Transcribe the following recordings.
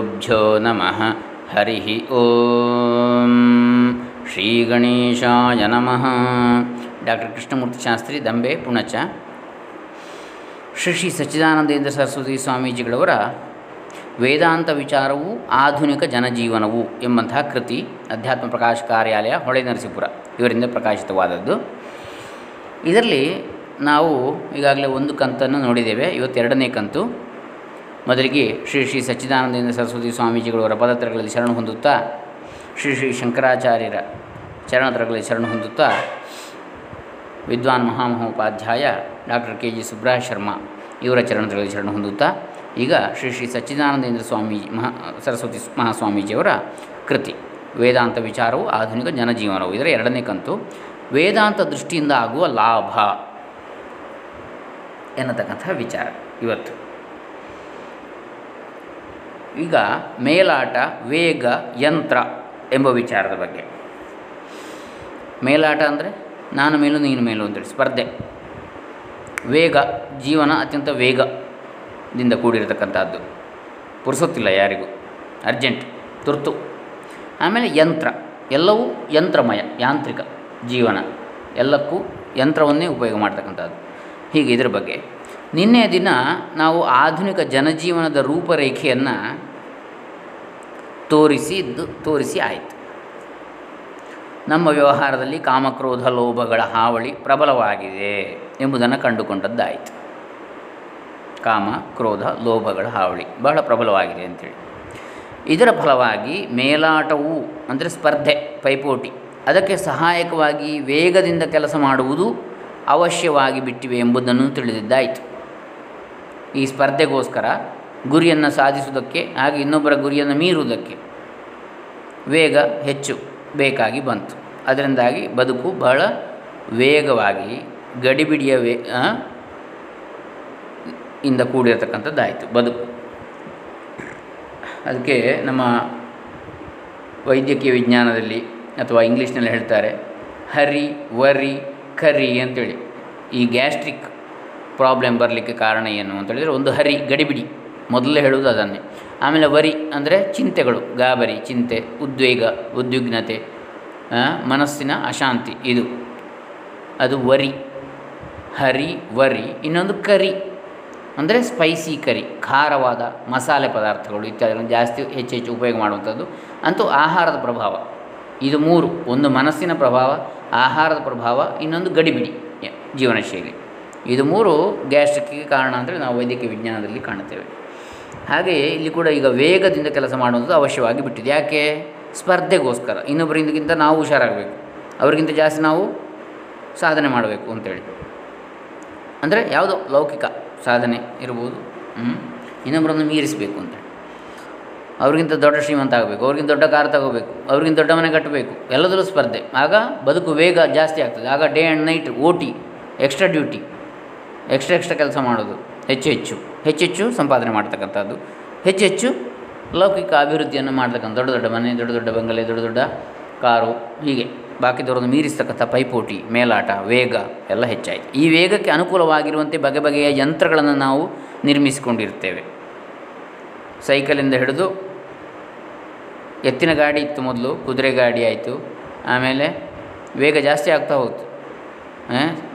ಶ್ರೀಗುರುಭ್ಯೋ ನಮಃ. ಹರಿ ಓಂ. ಶ್ರೀ ಗಣೇಶಾಯ ನಮಃ. ಡಾಕ್ಟರ್ ಕೃಷ್ಣಮೂರ್ತಿ ಶಾಸ್ತ್ರಿ ದಂಬೆ ಪುಣಚ. ಶ್ರೀ ಶ್ರೀ ಸಚ್ಚಿದಾನಂದೇಂದ್ರ ಸರಸ್ವತಿ ಸ್ವಾಮೀಜಿಗಳವರ ವೇದಾಂತ ವಿಚಾರವು ಆಧುನಿಕ ಜನಜೀವನವು ಎಂಬಂತಹ ಕೃತಿ ಅಧ್ಯಾತ್ಮ ಪ್ರಕಾಶ ಕಾರ್ಯಾಲಯ ಹೊಳೆ ನರಸೀಪುರ ಇವರಿಂದ ಪ್ರಕಾಶಿತವಾದದ್ದು. ಇದರಲ್ಲಿ ನಾವು ಈಗಾಗಲೇ ಒಂದು ಕಂತನ್ನು ನೋಡಿದ್ದೇವೆ, ಇವತ್ತೆರಡನೇ ಕಂತು. ಮೊದಲಿಗೆ ಶ್ರೀ ಶ್ರೀ ಸಚ್ಚಿದಾನಂದೇಂದ್ರ ಸರಸ್ವತಿ ಸ್ವಾಮೀಜಿಗಳವರ ಪದತ್ರಗಳಲ್ಲಿ ಶರಣ ಹೊಂದುತ್ತಾ ಶ್ರೀ ಶ್ರೀ ಶಂಕರಾಚಾರ್ಯರ ಚರಣತ್ರಗಳಲ್ಲಿ ಶರಣ ಹೊಂದುತ್ತಾ ವಿದ್ವಾನ್ Mahamahopadhyaya doctor K G Subraya Sharma ಇವರ ಚರಣತ್ರಗಳಲ್ಲಿ ಶರಣ ಹೊಂದುತ್ತಾ ಈಗ ಶ್ರೀ ಶ್ರೀ ಸಚ್ಚಿದಾನಂದೇಂದ್ರ ಸ್ವಾಮೀಜಿ ಮಹಾ ಸರಸ್ವತಿ ಮಹಾಸ್ವಾಮೀಜಿಯವರ ಕೃತಿ. ವೇದಾಂತ ವಿಚಾರವು ಆಧುನಿಕ ಜನಜೀವನವು. ಇದರ ಎರಡನೇ ಕಂತು, ವೇದಾಂತ ದೃಷ್ಟಿಯಿಂದ ಆಗುವ ಲಾಭ ಎನ್ನತಕ್ಕಂಥ ವಿಚಾರ. ಇವತ್ತು ಈಗ ಮೇಲಾಟ, ವೇಗ, ಯಂತ್ರ ಎಂಬ ವಿಚಾರದ ಬಗ್ಗೆ. ಮೇಲಾಟ ಅಂದರೆ ನಾನು ಮೇಲೂ, ನೀನು ಮೇಲೂ ಅಂತೇಳಿ ಸ್ಪರ್ಧೆ. ವೇಗ, ಜೀವನ ಅತ್ಯಂತ ವೇಗದಿಂದ ಕೂಡಿರತಕ್ಕಂಥದ್ದು. ಪುರುಸೊತ್ತಿಲ್ಲ ಯಾರಿಗೂ. ಅರ್ಜೆಂಟ್, ತುರ್ತು. ಆಮೇಲೆ ಯಂತ್ರ. ಎಲ್ಲವೂ ಯಂತ್ರಮಯ, ಯಾಂತ್ರಿಕ ಜೀವನ. ಎಲ್ಲಕ್ಕೂ ಯಂತ್ರವನ್ನೇ ಉಪಯೋಗ ಮಾಡ್ತಕ್ಕಂಥದ್ದು. ಹೀಗೆ ಇದರ ಬಗ್ಗೆ ನಿನ್ನೆಯ ದಿನ ನಾವು ಆಧುನಿಕ ಜನಜೀವನದ ರೂಪರೇಖೆಯನ್ನು ತೋರಿಸಿದ್ದು ತೋರಿಸಿ ಆಯಿತು. ನಮ್ಮ ವ್ಯವಹಾರದಲ್ಲಿ ಕಾಮಕ್ರೋಧ, ಲೋಭಗಳ ಹಾವಳಿ ಪ್ರಬಲವಾಗಿದೆ ಎಂಬುದನ್ನು ಕಂಡುಕೊಂಡದ್ದಾಯಿತು. ಕಾಮ, ಕ್ರೋಧ, ಲೋಭಗಳ ಹಾವಳಿ ಬಹಳ ಪ್ರಬಲವಾಗಿದೆ ಅಂತೇಳಿ. ಇದರ ಫಲವಾಗಿ ಮೇಲಾಟವು, ಅಂದರೆ ಸ್ಪರ್ಧೆ, ಪೈಪೋಟಿ, ಅದಕ್ಕೆ ಸಹಾಯಕವಾಗಿ ವೇಗದಿಂದ ಕೆಲಸ ಮಾಡುವುದು ಅವಶ್ಯವಾಗಿ ಬಿಟ್ಟಿವೆ ಎಂಬುದನ್ನು ತಿಳಿದಿದ್ದಾಯಿತು. ಈ ಸ್ಪರ್ಧೆಗೋಸ್ಕರ ಗುರಿಯನ್ನು ಸಾಧಿಸುವುದಕ್ಕೆ ಹಾಗೆ ಇನ್ನೊಬ್ಬರ ಗುರಿಯನ್ನು ಮೀರುವುದಕ್ಕೆ ವೇಗ ಹೆಚ್ಚು ಬೇಕಾಗಿ ಬಂತು. ಅದರಿಂದಾಗಿ ಬದುಕು ಬಹಳ ವೇಗವಾಗಿ ಗಡಿಬಿಡಿಯ ವೇ ಇಂದ ಕೂಡಿರತಕ್ಕಂಥದ್ದಾಯಿತು ಬದುಕು. ಅದಕ್ಕೆ ನಮ್ಮ ವೈದ್ಯಕೀಯ ವಿಜ್ಞಾನದಲ್ಲಿ ಅಥವಾ ಇಂಗ್ಲೀಷ್ನಲ್ಲಿ ಹೇಳ್ತಾರೆ, ಹರಿ ವರಿ ಕರಿ ಅಂತೇಳಿ. ಈ ಗ್ಯಾಸ್ಟ್ರಿಕ್ ಪ್ರಾಬ್ಲಮ್ ಬರಲಿಕ್ಕೆ ಕಾರಣ ಏನು ಅಂತ ಹೇಳಿದರೆ ಒಂದು ಹರಿ, ಗಡಿಬಿಡಿ. ಮೊದಲೇ ಹೇಳುವುದು ಅದನ್ನೇ. ಆಮೇಲೆ ವರಿ ಅಂದರೆ ಚಿಂತೆಗಳು, ಗಾಬರಿ, ಚಿಂತೆ, ಉದ್ವೇಗ, ಉದ್ವಿಗ್ನತೆ ಮನಸ್ಸಿನ ಅಶಾಂತಿ, ಇದು. ಅದು ವರಿ. ಹರಿ, ವರಿ. ಇನ್ನೊಂದು ಕರಿ ಅಂದರೆ ಸ್ಪೈಸಿ ಕರಿ, ಖಾರವಾದ ಮಸಾಲೆ ಪದಾರ್ಥಗಳು ಇತ್ಯಾದಿಗಳನ್ನು ಜಾಸ್ತಿ ಹೆಚ್ಚು ಹೆಚ್ಚು ಉಪಯೋಗ ಮಾಡುವಂಥದ್ದು. ಅಂತೂ ಆಹಾರದ ಪ್ರಭಾವ. ಇದು ಮೂರು. ಒಂದು ಮನಸ್ಸಿನ ಪ್ರಭಾವ, ಆಹಾರದ ಪ್ರಭಾವ, ಇನ್ನೊಂದು ಗಡಿಬಿಡಿ ಜೀವನ ಶೈಲಿ ಇದು ಮೂರು ಗ್ಯಾಸ್ಟ್ರಿಕ್ಕಿಗೆ ಕಾರಣ ಅಂದರೆ ನಾವು ವೈದ್ಯಕೀಯ ವಿಜ್ಞಾನದಲ್ಲಿ ಕಾಣುತ್ತೇವೆ. ಹಾಗೆಯೇ ಇಲ್ಲಿ ಕೂಡ ಈಗ ವೇಗದಿಂದ ಕೆಲಸ ಮಾಡುವುದು ಅವಶ್ಯವಾಗಿ ಬಿಟ್ಟಿದೆ. ಯಾಕೆ? ಸ್ಪರ್ಧೆಗೋಸ್ಕರ. ಇನ್ನೊಬ್ಬರಿಂದಗಿಂತ ನಾವು ಹುಷಾರಾಗಬೇಕು. ಅವರಿಗಿಂತ ಜಾಸ್ತಿ ನಾವು ಸಾಧನೆ ಮಾಡಬೇಕು ಅಂತೇಳಿ. ಅಂದರೆ ಯಾವುದೋ ಲೌಕಿಕ ಸಾಧನೆ ಇರ್ಬೋದು. ಇನ್ನೊಬ್ಬರನ್ನು ಮೀರಿಸಬೇಕು ಅಂತೇಳಿ. ಅವ್ರಿಗಿಂತ ದೊಡ್ಡ ಶ್ರೀಮಂತ ಆಗಬೇಕು. ಅವ್ರಿಗಿಂತ ದೊಡ್ಡ ಕಾರ್ ತಗೋಬೇಕು. ಅವ್ರಿಗಿಂತ ದೊಡ್ಡ ಮನೆ ಕಟ್ಟಬೇಕು. ಎಲ್ಲದರೂ ಸ್ಪರ್ಧೆ. ಆಗ ಬದುಕು ವೇಗ ಜಾಸ್ತಿ ಆಗ್ತದೆ. ಆಗ day and night O T extra duty extra extra ಕೆಲಸ ಮಾಡೋದು ಹೆಚ್ಚು ಹೆಚ್ಚು ಹೆಚ್ಚೆಚ್ಚು ಸಂಪಾದನೆ ಮಾಡ್ತಕ್ಕಂಥದ್ದು, ಹೆಚ್ಚು ಹೆಚ್ಚು ಲೌಕಿಕ ಅಭಿವೃದ್ಧಿಯನ್ನು ಮಾಡ್ತಕ್ಕಂಥ ದೊಡ್ಡ ದೊಡ್ಡ ಮನೆ, ದೊಡ್ಡ ದೊಡ್ಡ ಬಂಗಲೆ, ದೊಡ್ಡ ದೊಡ್ಡ ಕಾರು, ಹೀಗೆ ಬಾಕಿದವರನ್ನು ಮೀರಿಸ್ತಕ್ಕಂಥ ಪೈಪೋಟಿ, ಮೇಲಾಟ, ವೇಗ ಎಲ್ಲ ಹೆಚ್ಚಾಯಿತು. ಈ ವೇಗಕ್ಕೆ ಅನುಕೂಲವಾಗಿರುವಂತೆ ಬಗೆ ಬಗೆಯ ಯಂತ್ರಗಳನ್ನು ನಾವು ನಿರ್ಮಿಸಿಕೊಂಡಿರ್ತೇವೆ. ಸೈಕಲಿಂದ ಹಿಡಿದು ಎತ್ತಿನ ಗಾಡಿ ಇತ್ತು ಮೊದಲು, ಕುದುರೆ ಗಾಡಿ ಆಯಿತು, ಆಮೇಲೆ ವೇಗ ಜಾಸ್ತಿ ಆಗ್ತಾ ಹೋಯ್ತು.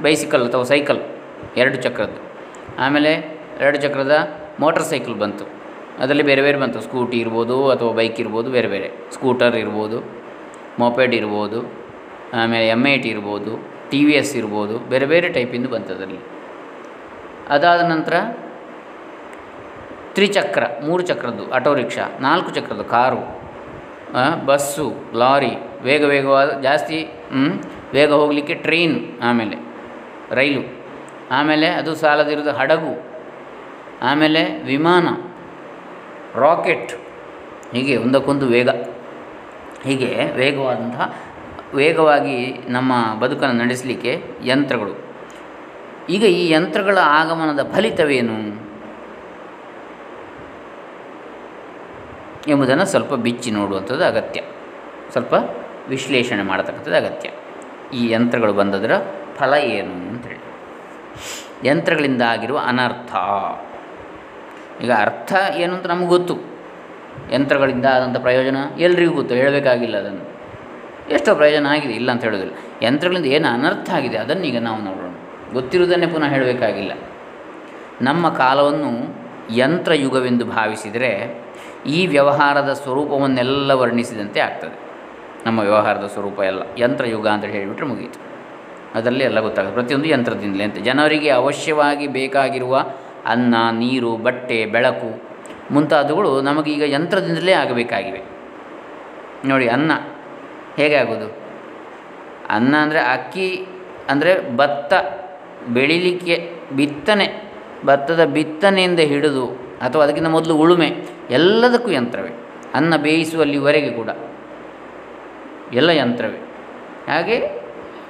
ಬೈಸಿಕಲ್ ಅಥವಾ ಸೈಕಲ್. ಎರಡು ಚಕ್ರದ್ದು. ಆಮೇಲೆ ಎರಡು ಚಕ್ರದ ಮೋಟರ್ ಸೈಕಲ್ ಬಂತು. ಅದರಲ್ಲಿ ಬೇರೆ ಬೇರೆ ಬಂತು. ಸ್ಕೂಟಿ ಇರ್ಬೋದು ಅಥವಾ ಬೈಕ್ ಇರ್ಬೋದು, ಬೇರೆ ಬೇರೆ. ಸ್ಕೂಟರ್ ಇರ್ಬೋದು, ಮೊಪೆಡ್ ಇರ್ಬೋದು, ಆಮೇಲೆ ಎಂ ಐ ಟಿ ಇರ್ಬೋದು ಟಿ ವಿ ಎಸ್ ಇರ್ಬೋದು, ಬೇರೆ ಬೇರೆ ಟೈಪಿಂದು ಬಂತು ಅದರಲ್ಲಿ. ಅದಾದ ನಂತರ ತ್ರಿಚಕ್ರ, ಮೂರು ಚಕ್ರದ್ದು, ಆಟೋ ರಿಕ್ಷಾ, ನಾಲ್ಕು ಚಕ್ರದ್ದು ಕಾರು ಬಸ್ಸು, ಲಾರಿ, ವೇಗ ವೇಗವಾದ ಜಾಸ್ತಿ ವೇಗ ಹೋಗಲಿಕ್ಕೆ ಟ್ರೈನ್ ಆಮೇಲೆ ರೈಲು. ಆಮೇಲೆ ಅದು ಸಾಲದಿರೋದು ಹಡಗು, ಆಮೇಲೆ ವಿಮಾನ, ರಾಕೆಟ್, ಹೀಗೆ ಒಂದಕ್ಕೊಂದು ವೇಗ, ಹೀಗೆ ವೇಗವಾದಂತಹ, ವೇಗವಾಗಿ ನಮ್ಮ ಬದುಕನ್ನು ನಡೆಸಲಿಕ್ಕೆ ಯಂತ್ರಗಳು. ಈಗ ಈ ಯಂತ್ರಗಳ ಆಗಮನದ ಫಲಿತವೇನು? ಎಂಬುದನ್ನು ಸ್ವಲ್ಪ ಬಿಚ್ಚಿ ನೋಡುವಂಥದ್ದು ಅಗತ್ಯ. ಸ್ವಲ್ಪ ವಿಶ್ಲೇಷಣೆ ಮಾಡತಕ್ಕಂಥದ್ದು ಅಗತ್ಯ. ಈ ಯಂತ್ರಗಳು ಬಂದದರ ಫಲ ಏನು? ಯಂತ್ರಗಳಿಂದ ಆಗಿರುವ ಅನರ್ಥ. ಈಗ ಅರ್ಥ ಏನು ಅಂತ ನಮಗೆ ಗೊತ್ತು. ಯಂತ್ರಗಳಿಂದ ಆದಂಥ ಪ್ರಯೋಜನ ಎಲ್ರಿಗೂ ಗೊತ್ತು, ಹೇಳಬೇಕಾಗಿಲ್ಲ ಅದನ್ನು. ಎಷ್ಟೋ ಪ್ರಯೋಜನ ಆಗಿದೆ, ಇಲ್ಲ ಅಂತ ಹೇಳೋದಿಲ್ಲ. ಯಂತ್ರಗಳಿಂದ ಏನು ಅನರ್ಥ ಆಗಿದೆ ಅದನ್ನು ಈಗ ನಾವು ನೋಡೋಣ. ಗೊತ್ತಿರುವುದನ್ನೇ ಪುನಃ ಹೇಳಬೇಕಾಗಿಲ್ಲ. ನಮ್ಮ ಕಾಲವನ್ನು ಯಂತ್ರಯುಗವೆಂದು ಭಾವಿಸಿದರೆ ಈ ವ್ಯವಹಾರದ ಸ್ವರೂಪವನ್ನೆಲ್ಲ ವರ್ಣಿಸಿದಂತೆ ಆಗ್ತದೆ. ನಮ್ಮ ವ್ಯವಹಾರದ ಸ್ವರೂಪ ಎಲ್ಲ, ಯಂತ್ರಯುಗ ಅಂತ ಹೇಳಿಬಿಟ್ರೆ ಮುಗೀತು. ಅದರಲ್ಲಿ ಎಲ್ಲ ಗೊತ್ತಾಗುತ್ತೆ. ಪ್ರತಿಯೊಂದು ಯಂತ್ರದಿಂದಲೇ ಅಂತ. ಜನರಿಗೆ ಅವಶ್ಯವಾಗಿ ಬೇಕಾಗಿರುವ ಅನ್ನ, ನೀರು, ಬಟ್ಟೆ, ಬೆಳಕು ಮುಂತಾದವುಗಳು ನಮಗೀಗ ಯಂತ್ರದಿಂದಲೇ ಆಗಬೇಕಾಗಿವೆ. ನೋಡಿ, ಅನ್ನ ಹೇಗೆ ಆಗೋದು? ಅನ್ನ ಅಂದರೆ ಅಕ್ಕಿ ಅಂದರೆ ಭತ್ತ ಬೆಳಿಲಿಕ್ಕೆ ಬಿತ್ತನೆ, ಭತ್ತದ ಬಿತ್ತನೆಯಿಂದ ಹಿಡಿದು ಅಥವಾ ಅದಕ್ಕಿಂತ ಮೊದಲು ಉಳುಮೆ ಎಲ್ಲದಕ್ಕೂ ಯಂತ್ರವೇ. ಅನ್ನ ಬೇಯಿಸುವಲ್ಲಿವರೆಗೆ ಕೂಡ ಎಲ್ಲ ಯಂತ್ರವೇ. ಹಾಗೆ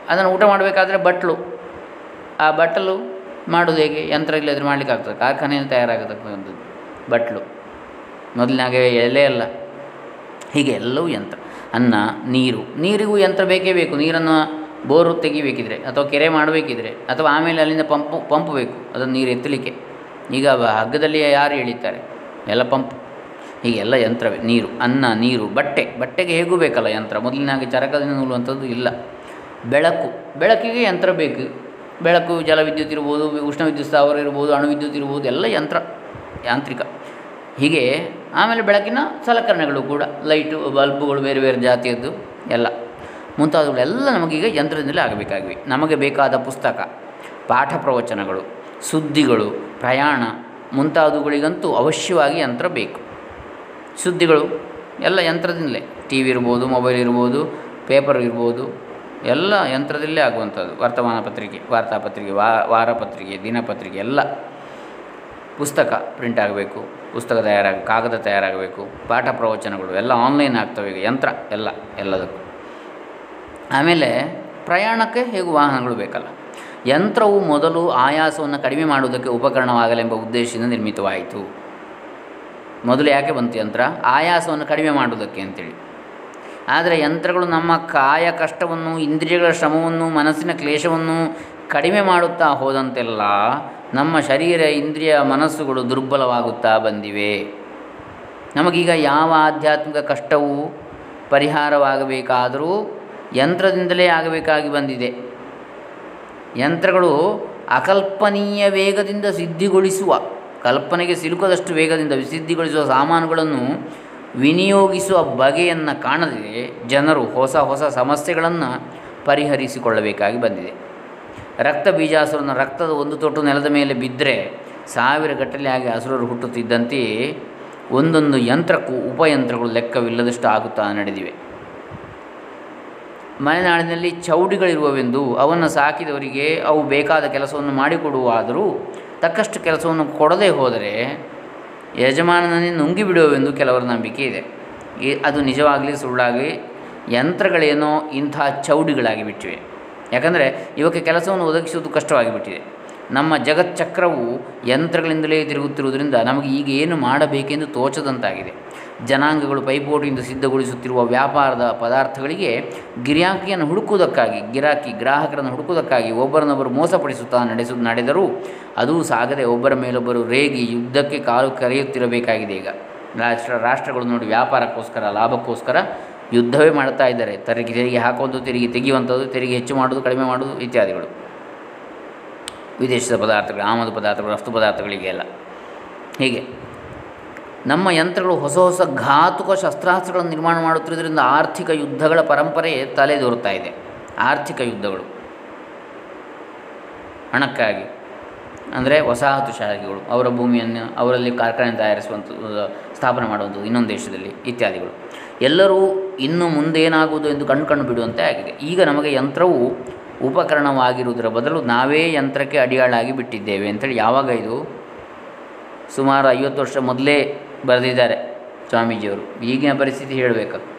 ಅದನ್ನು ಊಟ ಮಾಡಬೇಕಾದ್ರೆ ಬಟ್ಲು. ಆ ಬಟ್ಟಲು ಮಾಡೋದು ಹೇಗೆ? ಯಂತ್ರ ಇಲ್ಲದ್ರೆ ಮಾಡಲಿಕ್ಕೆ ಆಗ್ತದೆ. ಕಾರ್ಖಾನೆಯಲ್ಲಿ ತಯಾರಾಗತಕ್ಕಂಥದ್ದು ಬಟ್ಲು. ಮೊದಲಿನಾಗೆ ಎಲೆ ಅಲ್ಲ. ಹೀಗೆ ಎಲ್ಲವೂ ಯಂತ್ರ. ಅನ್ನ, ನೀರು. ನೀರಿಗೂ ಯಂತ್ರ ಬೇಕೇ ಬೇಕು. ನೀರನ್ನು ಬೋರು ತೆಗಿಬೇಕಿದ್ರೆ ಅಥವಾ ಕೆರೆ ಮಾಡಬೇಕಿದ್ರೆ ಅಥವಾ ಆಮೇಲೆ ಅಲ್ಲಿಂದ ಪಂಪು, ಪಂಪ್ ಬೇಕು. ಅದನ್ನು ನೀರು ಎತ್ತಲಿಕ್ಕೆ. ಈಗ ಹಗ್ಗದಲ್ಲಿ ಯಾರು ಎಳಿತಾರೆ? ಎಲ್ಲ ಪಂಪ್. ಹೀಗೆ ಎಲ್ಲ ಯಂತ್ರವೇ. ನೀರು, ಅನ್ನ, ನೀರು, ಬಟ್ಟೆ. ಬಟ್ಟೆಗೆ ಹೇಗೂ ಬೇಕಲ್ಲ ಯಂತ್ರ? ಮೊದಲಿನಾಗೆ ಚರಕದಿಂದ ನೂಲುವಂಥದ್ದು ಇಲ್ಲ. ಬೆಳಕು. ಬೆಳಕಿಗೆ ಯಂತ್ರ ಬೇಕು. ಬೆಳಕು, ಜಲವಿದ್ಯುತ್ ಇರ್ಬೋದು ಉಷ್ಣ ವಿದ್ಯುತ್ ಸ್ಥಾವರ ಇರ್ಬೋದು, ಅಣುವಿದ್ಯುತ್ ಇರ್ಬೋದು, ಎಲ್ಲ ಯಂತ್ರ, ಯಾಂತ್ರಿಕ. ಹೀಗೆ ಆಮೇಲೆ ಬೆಳಕಿನ ಸಲಕರಣೆಗಳು ಕೂಡ. ಲೈಟು, ಬಲ್ಬುಗಳು ಬೇರೆ ಬೇರೆ ಜಾತಿಯದ್ದು ಎಲ್ಲ. ಮುಂತಾದವುಗಳೆಲ್ಲ ನಮಗೀಗ ಯಂತ್ರದಿಂದಲೇ ಆಗಬೇಕಾಗಿವೆ. ನಮಗೆ ಬೇಕಾದ ಪುಸ್ತಕ, ಪಾಠ ಪ್ರವಚನಗಳು, ಸುದ್ದಿಗಳು, ಪ್ರಯಾಣ ಮುಂತಾದವುಗಳಿಗಂತೂ ಅವಶ್ಯವಾಗಿ ಯಂತ್ರ ಬೇಕು. ಸುದ್ದಿಗಳು ಎಲ್ಲ ಯಂತ್ರದಿಂದಲೇ. ಟಿ ವಿ ಇರ್ಬೋದು, ಮೊಬೈಲ್ ಇರ್ಬೋದು, ಪೇಪರ್ ಇರ್ಬೋದು ಎಲ್ಲ ಯಂತ್ರದಲ್ಲೇ ಆಗುವಂಥದ್ದು. ವರ್ತಮಾನ ಪತ್ರಿಕೆ ವಾರ್ತಾಪತ್ರಿಕೆ ವಾ ವಾರಪತ್ರಿಕೆ ದಿನಪತ್ರಿಕೆ ಎಲ್ಲ ಪುಸ್ತಕ ಪ್ರಿಂಟ್ ಆಗಬೇಕು, ಪುಸ್ತಕ ತಯಾರಾಗ ಕಾಗದ ತಯಾರಾಗಬೇಕು, ಪಾಠ ಪ್ರವಚನಗಳು ಎಲ್ಲ ಆನ್ಲೈನ್ ಆಗ್ತವೆ ಈಗ, ಯಂತ್ರ ಎಲ್ಲ, ಎಲ್ಲದಕ್ಕೂ. ಆಮೇಲೆ ಪ್ರಯಾಣಕ್ಕೆ ಹೇಗೂ ವಾಹನಗಳು ಬೇಕಲ್ಲ. ಯಂತ್ರವು ಮೊದಲು ಆಯಾಸವನ್ನು ಕಡಿಮೆ ಮಾಡುವುದಕ್ಕೆ ಉಪಕರಣವಾಗಲೆಂಬ ಉದ್ದೇಶದಿಂದ ನಿರ್ಮಿತವಾಯಿತು. ಮೊದಲು ಯಾಕೆ ಬಂತು ಯಂತ್ರ? ಆಯಾಸವನ್ನು ಕಡಿಮೆ ಮಾಡುವುದಕ್ಕೆ ಅಂತೇಳಿ. ಆದರೆ ಯಂತ್ರಗಳು ನಮ್ಮ ಕಾಯ ಕಷ್ಟವನ್ನು, ಇಂದ್ರಿಯಗಳ ಶ್ರಮವನ್ನು, ಮನಸ್ಸಿನ ಕ್ಲೇಶವನ್ನು ಕಡಿಮೆ ಮಾಡುತ್ತಾ ಹೋದಂತೆಲ್ಲ ನಮ್ಮ ಶರೀರ, ಇಂದ್ರಿಯ ಮನಸ್ಸುಗಳು ದುರ್ಬಲವಾಗುತ್ತಾ ಬಂದಿವೆ. ನಮಗೀಗ ಯಾವ ಆಧ್ಯಾತ್ಮಿಕ ಕಷ್ಟವೂ ಪರಿಹಾರವಾಗಬೇಕಾದರೂ ಯಂತ್ರದಿಂದಲೇ ಆಗಬೇಕಾಗಿ ಬಂದಿದೆ. ಯಂತ್ರಗಳು ಅಕಲ್ಪನೀಯ ವೇಗದಿಂದ ಸಿದ್ಧಿಗೊಳಿಸುವ, ಕಲ್ಪನೆಗೆ ಸಿಲುಕದಷ್ಟು ವೇಗದಿಂದ ಸಿದ್ಧಿಗೊಳಿಸುವ ಸಾಮಾನುಗಳನ್ನು ವಿನಿಯೋಗಿಸುವ ಬಗೆಯನ್ನು ಕಾಣದೆ ಜನರು ಹೊಸ ಹೊಸ ಸಮಸ್ಯೆಗಳನ್ನು ಪರಿಹರಿಸಿಕೊಳ್ಳಬೇಕಾಗಿ ಬಂದಿದೆ. ರಕ್ತ ಬೀಜಾಸುರನ ರಕ್ತದ ಒಂದು ತೊಟ್ಟು ನೆಲದ ಮೇಲೆ ಬಿದ್ದರೆ ಸಾವಿರ ಗಟ್ಟಲೆ ಆಗಿ ಹಸುರರು ಹುಟ್ಟುತ್ತಿದ್ದಂತೆಯೇ ಒಂದೊಂದು ಯಂತ್ರಕ್ಕೂ ಉಪಯಂತ್ರಗಳು ಲೆಕ್ಕವಿಲ್ಲದಷ್ಟು ಆಗುತ್ತಾ ನಡೆದಿವೆ. ಮಲೆನಾಡಿನಲ್ಲಿ ಚೌಡಿಗಳಿರುವವೆಂದು ಅವನ್ನು ಸಾಕಿದವರಿಗೆ ಅವು ಬೇಕಾದ ಕೆಲಸವನ್ನು ಮಾಡಿಕೊಡುವಾದರೂ ತಕ್ಕಷ್ಟು ಕೆಲಸವನ್ನು ಕೊಡದೇ ಹೋದರೆ ಯಜಮಾನನನ್ನೇ ನುಂಗಿ ಬಿಡುವವೆಂದು ಕೆಲವರ ನಂಬಿಕೆ ಇದೆ. ಅದು ನಿಜವಾಗಲಿ ಸುಳ್ಳಾಗಲಿ, ಯಂತ್ರಗಳೇನೋ ಇಂಥ ಚೌಡಿಗಳಾಗಿ ಬಿಟ್ಟಿವೆ ಯಾಕಂದರೆ ಇವಕ್ಕೆ ಕೆಲಸವನ್ನು ಒದಗಿಸುವುದು ಕಷ್ಟವಾಗಿ ಬಿಟ್ಟಿದೆ ನಮ್ಮ ಜಗಚ್ಚಕ್ರವು ಯಂತ್ರಗಳಿಂದಲೇ ತಿರುಗುತ್ತಿರುವುದರಿಂದ ನಮಗೆ ಈಗ ಏನು ಮಾಡಬೇಕೆಂದು ತೋಚದಂತಾಗಿದೆ. ಜನಾಂಗಗಳು ಪೈಪೋಟಿಯಿಂದ ಸಿದ್ಧಗೊಳಿಸುತ್ತಿರುವ ವ್ಯಾಪಾರದ ಪದಾರ್ಥಗಳಿಗೆ ಗಿರಾಕಿಯನ್ನು ಹುಡುಕುವುದಕ್ಕಾಗಿ, ಗಿರಾಕಿ ಗ್ರಾಹಕರನ್ನು ಹುಡುಕುವುದಕ್ಕಾಗಿ ಒಬ್ಬರನ್ನೊಬ್ಬರು ಮೋಸಪಡಿಸುತ್ತಾ ನಡೆಸು, ನಡೆದರೂ ಅದೂ ಸಾಗದೆ ಒಬ್ಬರ ಮೇಲೊಬ್ಬರು ರೇಗಿ ಯುದ್ಧಕ್ಕೆ ಕಾಲು ಕರೆಯುತ್ತಿರಬೇಕಾಗಿದೆ ಈಗ. ರಾಷ್ಟ್ರ, ರಾಷ್ಟ್ರಗಳು ನೋಡಿ ವ್ಯಾಪಾರಕ್ಕೋಸ್ಕರ, ಲಾಭಕ್ಕೋಸ್ಕರ ಯುದ್ಧವೇ ಮಾಡ್ತಾ ಇದ್ದಾರೆ. ತೆರಿಗೆ ತೆರಿಗೆ ಹಾಕುವಂಥದ್ದು, ತೆರಿಗೆ ತೆಗೆಯುವಂಥದ್ದು, ತೆರಿಗೆ ಹೆಚ್ಚು ಮಾಡೋದು ಕಡಿಮೆ ಮಾಡೋದು ಇತ್ಯಾದಿಗಳು. ವಿದೇಶದ ಪದಾರ್ಥಗಳು, ಆಮದು ಪದಾರ್ಥಗಳು, ರಫ್ತು ಪದಾರ್ಥಗಳಿಗೆ ಎಲ್ಲ ಹೀಗೆ. ನಮ್ಮ ಯಂತ್ರಗಳು ಹೊಸ ಹೊಸ ಘಾತುಕ ಶಸ್ತ್ರಾಸ್ತ್ರಗಳನ್ನು ನಿರ್ಮಾಣ ಮಾಡುತ್ತಿರುವುದರಿಂದ ಆರ್ಥಿಕ ಯುದ್ಧಗಳ ಪರಂಪರೆ ತಲೆದೋರುತ್ತಾ ಇದೆ. ಆರ್ಥಿಕ ಯುದ್ಧಗಳು. ಹಣಕ್ಕಾಗಿ. ಅಂದರೆ ವಸಾಹತುಶಾಹಿಗಳು ಅವರ ಭೂಮಿಯನ್ನು ಅವರಲ್ಲಿ ಕಾರ್ಖಾನೆ ತಯಾರಿಸುವಂಥದ್ದು ಸ್ಥಾಪನೆ ಮಾಡುವಂಥದ್ದು ಇನ್ನೊಂದು ದೇಶದಲ್ಲಿ ಇತ್ಯಾದಿಗಳು. ಎಲ್ಲರೂ ಇನ್ನು ಮುಂದೇನಾಗುವುದು ಎಂದು ಕಣ್ಣು ಬಿಡುವಂತೆ ಆಗಿದೆ. ಈಗ ನಮಗೆ ಯಂತ್ರವು ಉಪಕರಣವಾಗಿರುವುದರ ಬದಲು ನಾವೇ ಯಂತ್ರಕ್ಕೆ ಅಡಿಯಾಳಾಗಿ ಬಿಟ್ಟಿದ್ದೇವೆ ಅಂಥೇಳಿ ಯಾವಾಗ ಇದು? ಸುಮಾರು ಐವತ್ತು ವರ್ಷ ಮೊದಲೇ ಬರೆದಿದ್ದಾರೆ ಸ್ವಾಮೀಜಿಯವರು. ಈಗಿನ ಪರಿಸ್ಥಿತಿ ಹೇಳಬೇಕು.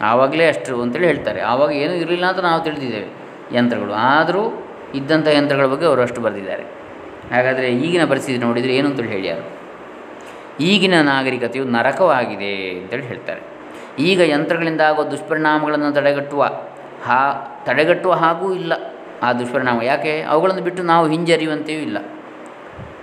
ಆವಾಗಲೇ ಅಷ್ಟು ಅಂತೇಳಿ ಹೇಳ್ತಾರೆ. ಆವಾಗ ಏನೂ ಇರಲಿಲ್ಲ ಅಂತ ನಾವು ತಿಳಿದಿದ್ದೇವೆ ಯಂತ್ರಗಳು. ಆದರೂ ಇದ್ದಂಥ ಯಂತ್ರಗಳ ಬಗ್ಗೆ ಅವರು ಅಷ್ಟು ಬರೆದಿದ್ದಾರೆ. ಹಾಗಾದರೆ ಈಗಿನ ಪರಿಸ್ಥಿತಿ ನೋಡಿದರೆ ಏನು ಅಂತೇಳಿ ಹೇಳ್ಯಾರು ಈಗಿನ ನಾಗರಿಕತೆಯು ನರಕವಾಗಿದೆ ಅಂತೇಳಿ ಹೇಳ್ತಾರೆ. ಈಗ ಯಂತ್ರಗಳಿಂದ ಆಗುವ ದುಷ್ಪರಿಣಾಮಗಳನ್ನು ತಡೆಗಟ್ಟುವ ಹಾ, ತಡೆಗಟ್ಟುವ ಹಾಗೂ ಇಲ್ಲ. ಆ ದುಷ್ಪರಿಣಾಮ ಯಾಕೆ? ಅವುಗಳನ್ನು ಬಿಟ್ಟು ನಾವು ಹಿಂಜರಿಯುವಂತೆಯೂ ಇಲ್ಲ.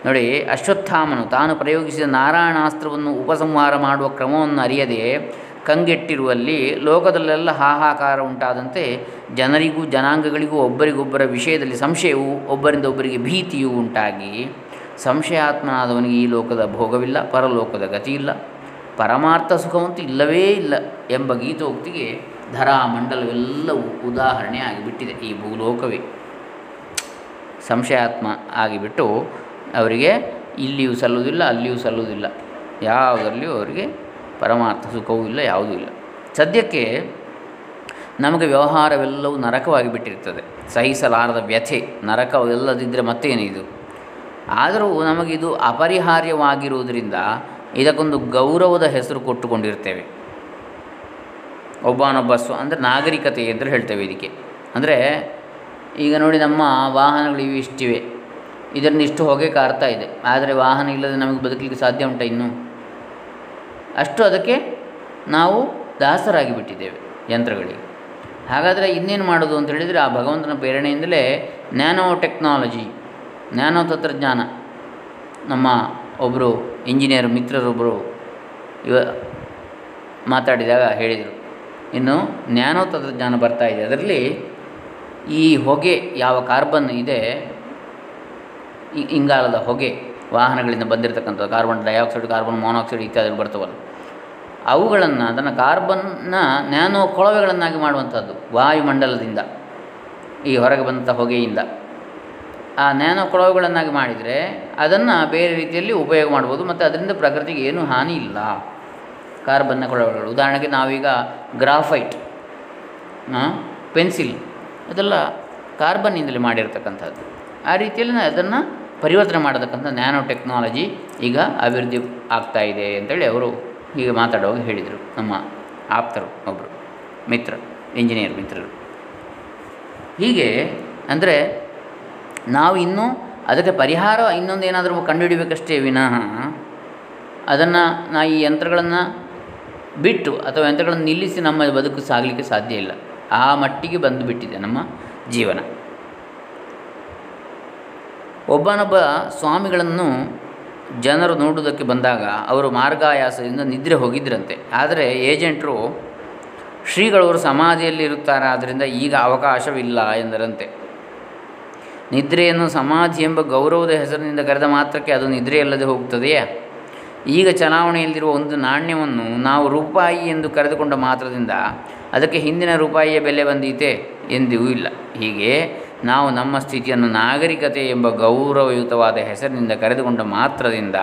ನೋಡಿ, ಅಶ್ವತ್ಥಾಮನು ತಾನು ಪ್ರಯೋಗಿಸಿದ ನಾರಾಯಣಾಸ್ತ್ರವನ್ನು ಉಪಸಂಹಾರ ಮಾಡುವ ಕ್ರಮವನ್ನು ಅರಿಯದೆ ಕಂಗೆಟ್ಟಿರುವಲ್ಲಿ ಲೋಕದಲ್ಲೆಲ್ಲ ಹಾಹಾಕಾರ ಉಂಟಾದಂತೆ ಜನರಿಗೂ ಜನಾಂಗಗಳಿಗೂ ಒಬ್ಬರಿಗೊಬ್ಬರ ವಿಷಯದಲ್ಲಿ ಸಂಶಯವು, ಒಬ್ಬರಿಂದ ಒಬ್ಬರಿಗೆ ಭೀತಿಯೂ ಉಂಟಾಗಿ ಸಂಶಯಾತ್ಮನಾದವನಿಗೆ ಈ ಲೋಕದ ಭೋಗವಿಲ್ಲ, ಪರಲೋಕದ ಗತಿಯಿಲ್ಲ. ಪರಮಾರ್ಥ ಸುಖವಂತೂ ಇಲ್ಲವೇ ಇಲ್ಲ ಎಂಬ ಗೀತೋಕ್ತಿಗೆ ಧರಾ ಮಂಡಲವೆಲ್ಲವೂ ಉದಾಹರಣೆ ಆಗಿಬಿಟ್ಟಿದೆ ಈ ಭೂಲೋಕವೇ. ಸಂಶಯಾತ್ಮ ಆಗಿಬಿಟ್ಟು ಅವರಿಗೆ ಇಲ್ಲಿಯೂ ಸಲ್ಲುವುದಿಲ್ಲ, ಅಲ್ಲಿಯೂ ಸಲ್ಲುವುದಿಲ್ಲ. ಯಾವುದರಲ್ಲಿಯೂ ಅವರಿಗೆ ಪರಮಾರ್ಥ ಸುಖವೂ ಇಲ್ಲ, ಯಾವುದೂ ಇಲ್ಲ. ಸದ್ಯಕ್ಕೆ ನಮಗೆ ವ್ಯವಹಾರವೆಲ್ಲವೂ ನರಕವಾಗಿ ಬಿಟ್ಟಿರ್ತದೆ. ಸಹಿಸಲಾರದ ವ್ಯಥೆ ನರಕವೆಲ್ಲದಿದ್ದರೆ ಮತ್ತೇನಿದು ಆದರೂ ನಮಗಿದು ಅಪರಿಹಾರ್ಯವಾಗಿರುವುದರಿಂದ ಇದಕ್ಕೊಂದು ಗೌರವದ ಹೆಸರು ಕೊಟ್ಟುಕೊಂಡಿರ್ತೇವೆ. ಒಬ್ಬನೊಬ್ಬ ಸ್ವ ಅಂದರೆ ನಾಗರಿಕತೆ ಅಂತ ಹೇಳ್ತೇವೆ ಇದಕ್ಕೆ. ಅಂದರೆ ಈಗ ನೋಡಿ ನಮ್ಮ ವಾಹನಗಳು ಇವು ಇಷ್ಟಿವೆ. ಇದರಿಂದ ಇಷ್ಟು ಹೊಗೆ ಕಾರ್ತಾ ಇದೆ. ಆದರೆ ವಾಹನ ಇಲ್ಲದೆ ನಮಗೆ ಬದುಕಲಿಕ್ಕೆ ಸಾಧ್ಯ ಉಂಟ ಇನ್ನು? ಅಷ್ಟು ಅದಕ್ಕೆ ನಾವು ದಾಸರಾಗಿ ಬಿಟ್ಟಿದ್ದೇವೆ ಯಂತ್ರಗಳಿಗೆ. ಹಾಗಾದರೆ ಇನ್ನೇನು ಮಾಡೋದು ಅಂತ ಹೇಳಿದರೆ ಆ ಭಗವಂತನ ಪ್ರೇರಣೆಯಿಂದಲೇ ನ್ಯಾನೋ ಟೆಕ್ನಾಲಜಿ, ನ್ಯಾನೋ ತಂತ್ರಜ್ಞಾನ. ನಮ್ಮ ಒಬ್ಬರು ಇಂಜಿನಿಯರ್ ಮಿತ್ರರೊಬ್ಬರು ಇವ ಮಾತಾಡಿದಾಗ ಹೇಳಿದರು. ಇನ್ನು ನ್ಯಾನೋ ತಂತ್ರಜ್ಞಾನ ಬರ್ತಾ ಇದೆ. ಅದರಲ್ಲಿ ಈ ಹೊಗೆ ಯಾವ ಕಾರ್ಬನ್ ಇದೆ ಇಂಗಾಲದ ಹೊಗೆ, ವಾಹನಗಳಿಂದ ಬಂದಿರತಕ್ಕಂಥ ಕಾರ್ಬನ್ ಡೈಆಕ್ಸೈಡ್, ಕಾರ್ಬನ್ ಮಾನಾಕ್ಸೈಡ್ ಇತ್ಯಾದಿಗಳು ಬರ್ತವಲ್ಲ, ಅವುಗಳನ್ನು ಅದನ್ನು ಕಾರ್ಬನ್ನ ನ್ಯಾನೋ ಕೊಳವೆಗಳನ್ನಾಗಿ ಮಾಡುವಂಥದ್ದು, ವಾಯುಮಂಡಲದಿಂದ, ಈ ಹೊರಗೆ ಬಂದಂಥ ಹೊಗೆಯಿಂದ. ಆ ನ್ಯಾನೋ ಕೊಳವೆಗಳನ್ನಾಗಿ ಮಾಡಿದರೆ ಅದನ್ನು ಬೇರೆ ರೀತಿಯಲ್ಲಿ ಉಪಯೋಗ ಮಾಡ್ಬೋದು, ಮತ್ತು ಅದರಿಂದ ಪ್ರಕೃತಿಗೆ ಏನೂ ಹಾನಿ ಇಲ್ಲ. ಕಾರ್ಬನ್ನ ಕೊಳವೆಗಳು ಉದಾಹರಣೆಗೆ ನಾವೀಗ ಗ್ರಾಫೈಟ್ ಪೆನ್ಸಿಲ್ ಅದೆಲ್ಲ ಕಾರ್ಬನ್ನಿಂದಲೇ ಮಾಡಿರ್ತಕ್ಕಂಥದ್ದು. ಆ ರೀತಿಯಲ್ಲಿ ಅದನ್ನು ಪರಿವರ್ತನೆ ಮಾಡತಕ್ಕಂಥ ನ್ಯಾನೋ ಟೆಕ್ನಾಲಜಿ ಈಗ ಅಭಿವೃದ್ಧಿ ಆಗ್ತಾ ಇದೆ ಅಂತೇಳಿ ಅವರು ಹೀಗೆ ಮಾತಾಡುವಾಗ ಹೇಳಿದರು. ನಮ್ಮ ಆಪ್ತರು ಒಬ್ಬರು ಮಿತ್ರ ಇಂಜಿನಿಯರ್ ಮಿತ್ರರು. ಹೀಗೆ ಅಂದರೆ ನಾವು ಇನ್ನೂ ಅದಕ್ಕೆ ಪರಿಹಾರ ಇನ್ನೊಂದು ಏನಾದರೂ ಕಂಡುಹಿಡಿಬೇಕಷ್ಟೇ ವಿನಃ ಅದನ್ನು ನಾ ಈ ಯಂತ್ರಗಳನ್ನು ಬಿಟ್ಟು ಅಥವಾ ಯಂತ್ರಗಳನ್ನು ನಿಲ್ಲಿಸಿ ನಮ್ಮ ಬದುಕು ಸಾಗಲಿಕ್ಕೆ ಸಾಧ್ಯ ಇಲ್ಲ. ಆ ಮಟ್ಟಿಗೆ ಬಂದುಬಿಟ್ಟಿದೆ ನಮ್ಮ ಜೀವನ. ಒಬ್ಬನೊಬ್ಬ ಸ್ವಾಮಿಗಳನ್ನು ಜನರು ನೋಡುವುದಕ್ಕೆ ಬಂದಾಗ ಅವರು ಮಾರ್ಗಾಯಾಸದಿಂದ ನಿದ್ರೆ ಹೋಗಿದ್ರಂತೆ. ಆದರೆ ಏಜೆಂಟರು ಶ್ರೀಗಳವರು ಸಮಾಧಿಯಲ್ಲಿ ಇರುತ್ತಾರೆ, ಆದ್ದರಿಂದ ಈಗ ಅವಕಾಶವಿಲ್ಲ ಎಂದರಂತೆ. ನಿದ್ರೆಯನ್ನು ಸಮಾಧಿ ಎಂಬ ಗೌರವದ ಹೆಸರಿನಿಂದ ಕರೆದ ಮಾತ್ರಕ್ಕೆ ಅದು ನಿದ್ರೆಯಲ್ಲದೆ ಹೋಗುತ್ತದೆಯೇ? ಈಗ ಚಲಾವಣೆಯಲ್ಲಿರುವ ಒಂದು ನಾಣ್ಯವನ್ನು ನಾವು ರೂಪಾಯಿ ಎಂದು ಕರೆದುಕೊಂಡ ಮಾತ್ರದಿಂದ ಅದಕ್ಕೆ ಹಿಂದಿನ ರೂಪಾಯಿಯ ಬೆಲೆ ಬಂದೀತೆ ಎಂದೂ ಇಲ್ಲ. ಹೀಗೆ ನಾವು ನಮ್ಮ ಸ್ಥಿತಿಯನ್ನು ನಾಗರಿಕತೆ ಎಂಬ ಗೌರವಯುತವಾದ ಹೆಸರಿನಿಂದ ಕರೆದುಕೊಂಡ ಮಾತ್ರದಿಂದ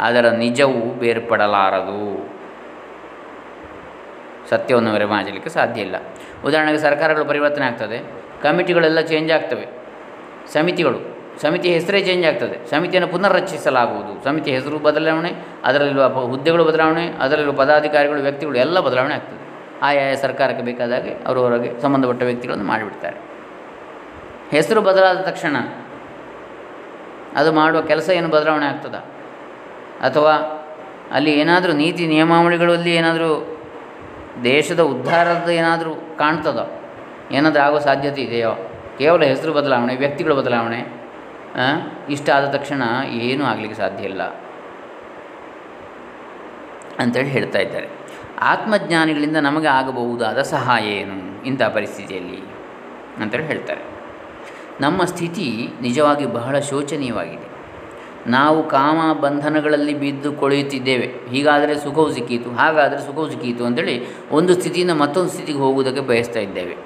ಅದರ ನಿಜವು ಬೇರ್ಪಡಲಾರದು. ಸತ್ಯವನ್ನು ಮೆರೆಮಾಚಲಿಕ್ಕೆ ಸಾಧ್ಯ ಇಲ್ಲ. ಉದಾಹರಣೆಗೆ ಸರ್ಕಾರಗಳು ಪರಿವರ್ತನೆ ಆಗ್ತದೆ, ಕಮಿಟಿಗಳೆಲ್ಲ ಚೇಂಜ್ ಆಗ್ತವೆ, ಸಮಿತಿಗಳು. ಸಮಿತಿ ಹೆಸರೇ ಚೇಂಜ್ ಆಗ್ತದೆ. ಸಮಿತಿಯನ್ನು ಪುನರ್ರಚಿಸಲಾಗುವುದು. ಸಮಿತಿ ಹೆಸರು ಬದಲಾವಣೆ, ಅದರಲ್ಲಿರುವ ಹುದ್ದೆಗಳು ಬದಲಾವಣೆ, ಅದರಲ್ಲಿರುವ ಪದಾಧಿಕಾರಿಗಳು, ವ್ಯಕ್ತಿಗಳು ಎಲ್ಲ ಬದಲಾವಣೆ ಆಗ್ತದೆ. ಆಯಾಯ ಸರ್ಕಾರಕ್ಕೆ ಬೇಕಾದಾಗೆ ಅವರವರಿಗೆ ಸಂಬಂಧಪಟ್ಟ ವ್ಯಕ್ತಿಗಳನ್ನು ಮಾಡಿಬಿಡ್ತಾರೆ. ಹೆಸರು ಬದಲಾದ ತಕ್ಷಣ ಅದು ಮಾಡುವ ಕೆಲಸ ಏನು ಬದಲಾವಣೆ ಆಗ್ತದ? ಅಥವಾ ಅಲ್ಲಿ ಏನಾದರೂ ನೀತಿ ನಿಯಮಾವಳಿಗಳಲ್ಲಿ ಏನಾದರೂ ದೇಶದ ಉದ್ಧಾರದ ಏನಾದರೂ ಕಾಣ್ತದೋ? ಏನಾದರೂ ಆಗೋ ಸಾಧ್ಯತೆ ಇದೆಯೋ? ಕೇವಲ ಹೆಸರು ಬದಲಾವಣೆ, ವ್ಯಕ್ತಿಗಳ ಬದಲಾವಣೆ ಇಷ್ಟ ಆದ ತಕ್ಷಣ ಏನೂ ಆಗಲಿಕ್ಕೆ ಸಾಧ್ಯ ಇಲ್ಲ ಅಂತೇಳಿ ಹೇಳ್ತಾ ಇದ್ದಾರೆ. ಆತ್ಮಜ್ಞಾನಿಗಳಿಂದ ನಮಗೆ ಆಗಬಹುದಾದ ಸಹಾಯ ಏನು? ಇಂಥ ಪರಿಸ್ಥಿತಿಯಲ್ಲಿ ಅಂತೇಳಿ ಹೇಳ್ತಾರೆ. ನಮ್ಮ ಸ್ಥಿತಿ ನಿಜವಾಗಿ ಬಹಳ ಶೋಚನೀಯವಾಗಿದೆ. ನಾವು ಕಾಮ ಬಂಧನಗಳಲ್ಲಿ ಬಿದ್ದು ಕೊಳೆಯುತ್ತಿದ್ದೇವೆ. ಹೀಗಾದರೆ ಸುಖವು ಸಿಕ್ಕೀತು, ಹಾಗಾದರೆ ಸುಖವು ಸಿಕ್ಕೀತು ಅಂತೇಳಿ ಒಂದು ಸ್ಥಿತಿಯಿಂದ ಮತ್ತೊಂದು ಸ್ಥಿತಿಗೆ ಹೋಗುವುದಕ್ಕೆ ಬಯಸ್ತಾ ಇದ್ದೇವೆ.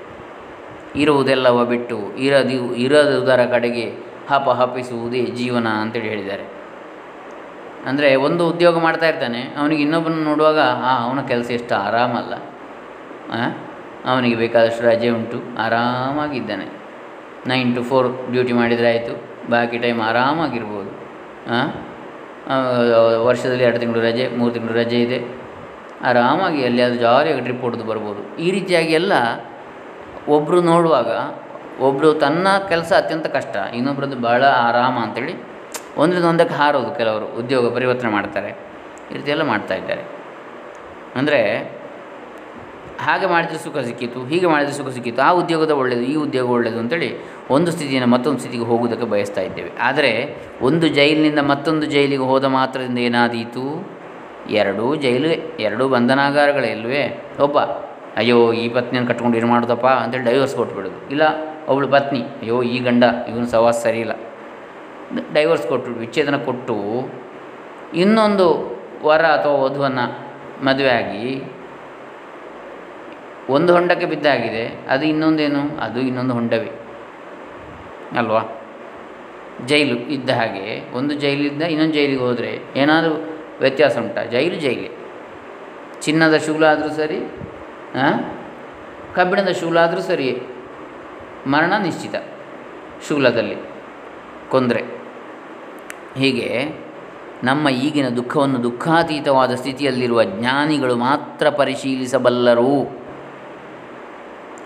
ಇರುವುದೆಲ್ಲವ ಬಿಟ್ಟು ಇರದು ಇರದುದರ ಕಡೆಗೆ ಹಪ ಹಪಿಸುವುದೇ ಜೀವನ ಅಂತೇಳಿ ಹೇಳಿದ್ದಾರೆ. ಅಂದರೆ ಒಂದು ಉದ್ಯೋಗ ಮಾಡ್ತಾ ಇರ್ತಾನೆ, ಅವನಿಗೆ ಇನ್ನೊಬ್ಬನ ನೋಡುವಾಗ, ಆ, ಅವನ ಕೆಲಸ ಎಷ್ಟು ಆರಾಮಲ್ಲ. ಅವನಿಗೆ ಬೇಕಾದಷ್ಟು ರಜೆ ಉಂಟು, ಆರಾಮಾಗಿದ್ದಾನೆ. ನೈನ್ ಟು ಫೋರ್ ಡ್ಯೂಟಿ ಮಾಡಿದರೆ ಆಯಿತು, ಬಾಕಿ ಟೈಮ್ ಆರಾಮಾಗಿರ್ಬೋದು. ವರ್ಷದಲ್ಲಿ ಎರಡು ತಿಂಗಳು ರಜೆ, ಮೂರು ತಿಂಗಳು ರಜೆ ಇದೆ. ಆರಾಮಾಗಿ ಅಲ್ಲಿಯಾದರೂ ಜಾರಿಯಾಗಿ ಟ್ರಿಪ್ ಹೊಡೆದು ಬರ್ಬೋದು. ಈ ರೀತಿಯಾಗಿ ಎಲ್ಲ ಒಬ್ಬರು ನೋಡುವಾಗ ಒಬ್ಬರು ತನ್ನ ಕೆಲಸ ಅತ್ಯಂತ ಕಷ್ಟ, ಇನ್ನೊಬ್ರದ್ದು ಭಾಳ ಆರಾಮ ಅಂತೇಳಿ ಒಂದರಿಂದ ಒಂದಕ್ಕೆ ಹಾರೋದು ಕೆಲವರು ಉದ್ಯೋಗ ಪರಿವರ್ತನೆ ಮಾಡ್ತಾರೆ, ಈ ರೀತಿಯೆಲ್ಲ ಎಲ್ಲ ಮಾಡ್ತಾ ಇದ್ದಾರೆ. ಅಂದರೆ ಹಾಗೆ ಮಾಡಿದರೆ ಸುಖ ಸಿಕ್ಕಿತು, ಹೀಗೆ ಮಾಡಿದರೆ ಸುಖ ಸಿಕ್ಕಿತು, ಆ ಉದ್ಯೋಗದ ಒಳ್ಳೆಯದು ಈ ಉದ್ಯೋಗ ಒಳ್ಳೆಯದು ಅಂತೇಳಿ ಒಂದು ಸ್ಥಿತಿಯಿಂದ ಮತ್ತೊಂದು ಸ್ಥಿತಿಗೆ ಹೋಗುವುದಕ್ಕೆ ಬಯಸ್ತಾ ಇದ್ದೇವೆ. ಆದರೆ ಒಂದು ಜೈಲಿನಿಂದ ಮತ್ತೊಂದು ಜೈಲಿಗೆ ಹೋದ ಮಾತ್ರದಿಂದ ಏನಾದೀತು? ಎರಡೂ ಜೈಲು, ಎರಡೂ ಬಂಧನಾಗಾರಗಳೇ ಇಲ್ವೇ? ಒಬ್ಬ, ಅಯ್ಯೋ, ಈ ಪತ್ನಿಯನ್ನು ಕಟ್ಕೊಂಡು ಏನು ಮಾಡೋದಪ್ಪ? ಅಂತೇಳಿ ಡೈವರ್ಸ್ ಕೊಟ್ಬಿಡೋದು. ಇಲ್ಲ ಅವಳು ಪತ್ನಿ, ಅಯ್ಯೋ, ಈ ಗಂಡ, ಇವನು ಸವಾಸ ಸರಿ ಇಲ್ಲ ಡೈವರ್ಸ್ ಕೊಟ್ಟು, ವಿಚ್ಛೇದನ ಕೊಟ್ಟು, ಇನ್ನೊಂದು ವರ ಅಥವಾ ವಧುವನ್ನು ಮದುವೆ ಆಗಿ, ಒಂದು ಹೊಂಡಕ್ಕೆ ಬಿದ್ದಾಗಿದೆ, ಅದು ಇನ್ನೊಂದೇನು? ಅದು ಇನ್ನೊಂದು ಹೊಂಡವೇ. ಅಲ್ವಾ? ಜೈಲು ಇದ್ದ ಹಾಗೆ, ಒಂದು ಜೈಲಿಂದ ಇನ್ನೊಂದು ಜೈಲಿಗೆ ಹೋದರೆ ಏನಾದರೂ ವ್ಯತ್ಯಾಸ ಉಂಟಾ? ಜೈಲು ಜೈಲೇ. ಚಿನ್ನದ ಶೂಲಾದರೂ ಸರಿ ಕಬ್ಬಿಣದ ಶೂಲಾದರೂ ಸರಿಯೇ. ಮರಣ ನಿಶ್ಚಿತ ಶೂಲದಲ್ಲಿ. ಕೊಂದರೆ. ಹೀಗೆ ನಮ್ಮ ಈಗಿನ ದುಃಖವನ್ನು ದುಃಖಾತೀತವಾದ ಸ್ಥಿತಿಯಲ್ಲಿರುವ ಜ್ಞಾನಿಗಳು ಮಾತ್ರ ಪರಿಶೀಲಿಸಬಲ್ಲರು.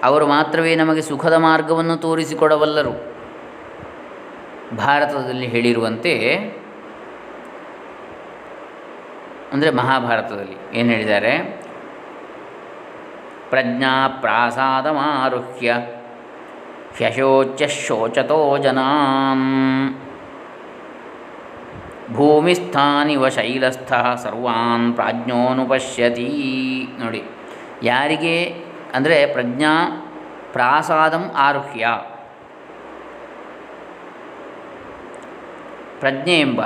ಅವರು ಮಾತ್ರವೇ ನಮಗೆ ಸುಖದ ಮಾರ್ಗವನ್ನು ತೋರಿಸಿಕೊಡಬಲ್ಲರು. ಭಾರತದಲ್ಲಿ ಹೇಳಿರುವಂತೆ, ಅಂದರೆ ಮಹಾಭಾರತದಲ್ಲಿ ಏನು ಹೇಳಿದ್ದಾರೆ? ಪ್ರಜ್ಞಾ ಪ್ರಾಸಾದಮಾರುಹ್ಯ. ಹ್ಯಶೋಚ್ಯ ಶೋಚತೋ ಜನಾನ್ ಭೂಮಿಸ್ಥಾನಿವ ಶೈಲಸ್ಥ ಸರ್ವಾನ್ ಪ್ರಾಜ್ಞೋನುಪಶ್ಯತಿ ನೋಡಿ, ಯಾರಿಗೆ? ಅಂದರೆ ಪ್ರಜ್ಞಾ ಪ್ರಾಸಾದಂ ಆರುಹ್ಯ। ಪ್ರಜ್ಞೆ ಎಂಬ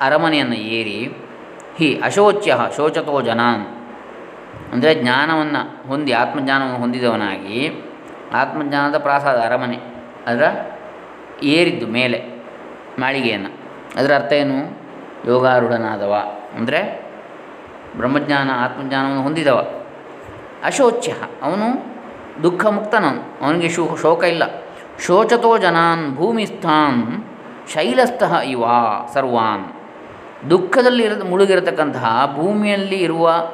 ಅರಮನೆಯನ್ನು ಏರಿ, ಹಿ ಅಶೋಚ್ಯ ಶೋಚತೋ ಜನಾನ್. ಅಂದರೆ ಜ್ಞಾನವನ್ನು ಹೊಂದಿ, ಆತ್ಮಜ್ಞಾನವನ್ನು ಹೊಂದಿದವನಾಗಿ ಆತ್ಮಜ್ಞಾನದ ಪ್ರಾಸಾದ ಅರಮನೆ. ಅದರ ಏರಿದ್ದು ಮೇಲೆ ಮಾಳಿಗೆಯನ್ನು. ಅದರ ಅರ್ಥ ಏನು? ಯೋಗಾರೂಢನಾದವ. ಅಂದರೆ ಬ್ರಹ್ಮಜ್ಞಾನ, ಆತ್ಮಜ್ಞಾನವನ್ನು ಹೊಂದಿದವ. ಅಶೋಚ್ಯ. ಅವನು ದುಃಖ ಮುಕ್ತನವನು ಅವನಿಗೆ ಶೋ, ಶೋಕ ಇಲ್ಲ. ಶೋಚತೋ ಜನಾನ್ ಭೂಮಿಸ್ಥಾನ್ ಶೈಲಸ್ಥಃ ಇವ ಸರ್ವಾನ್. ದುಃಖದಲ್ಲಿ ಇರ ಮುಳುಗಿರತಕ್ಕಂತಹ ಭೂಮಿಯಲ್ಲಿ ಇರುವ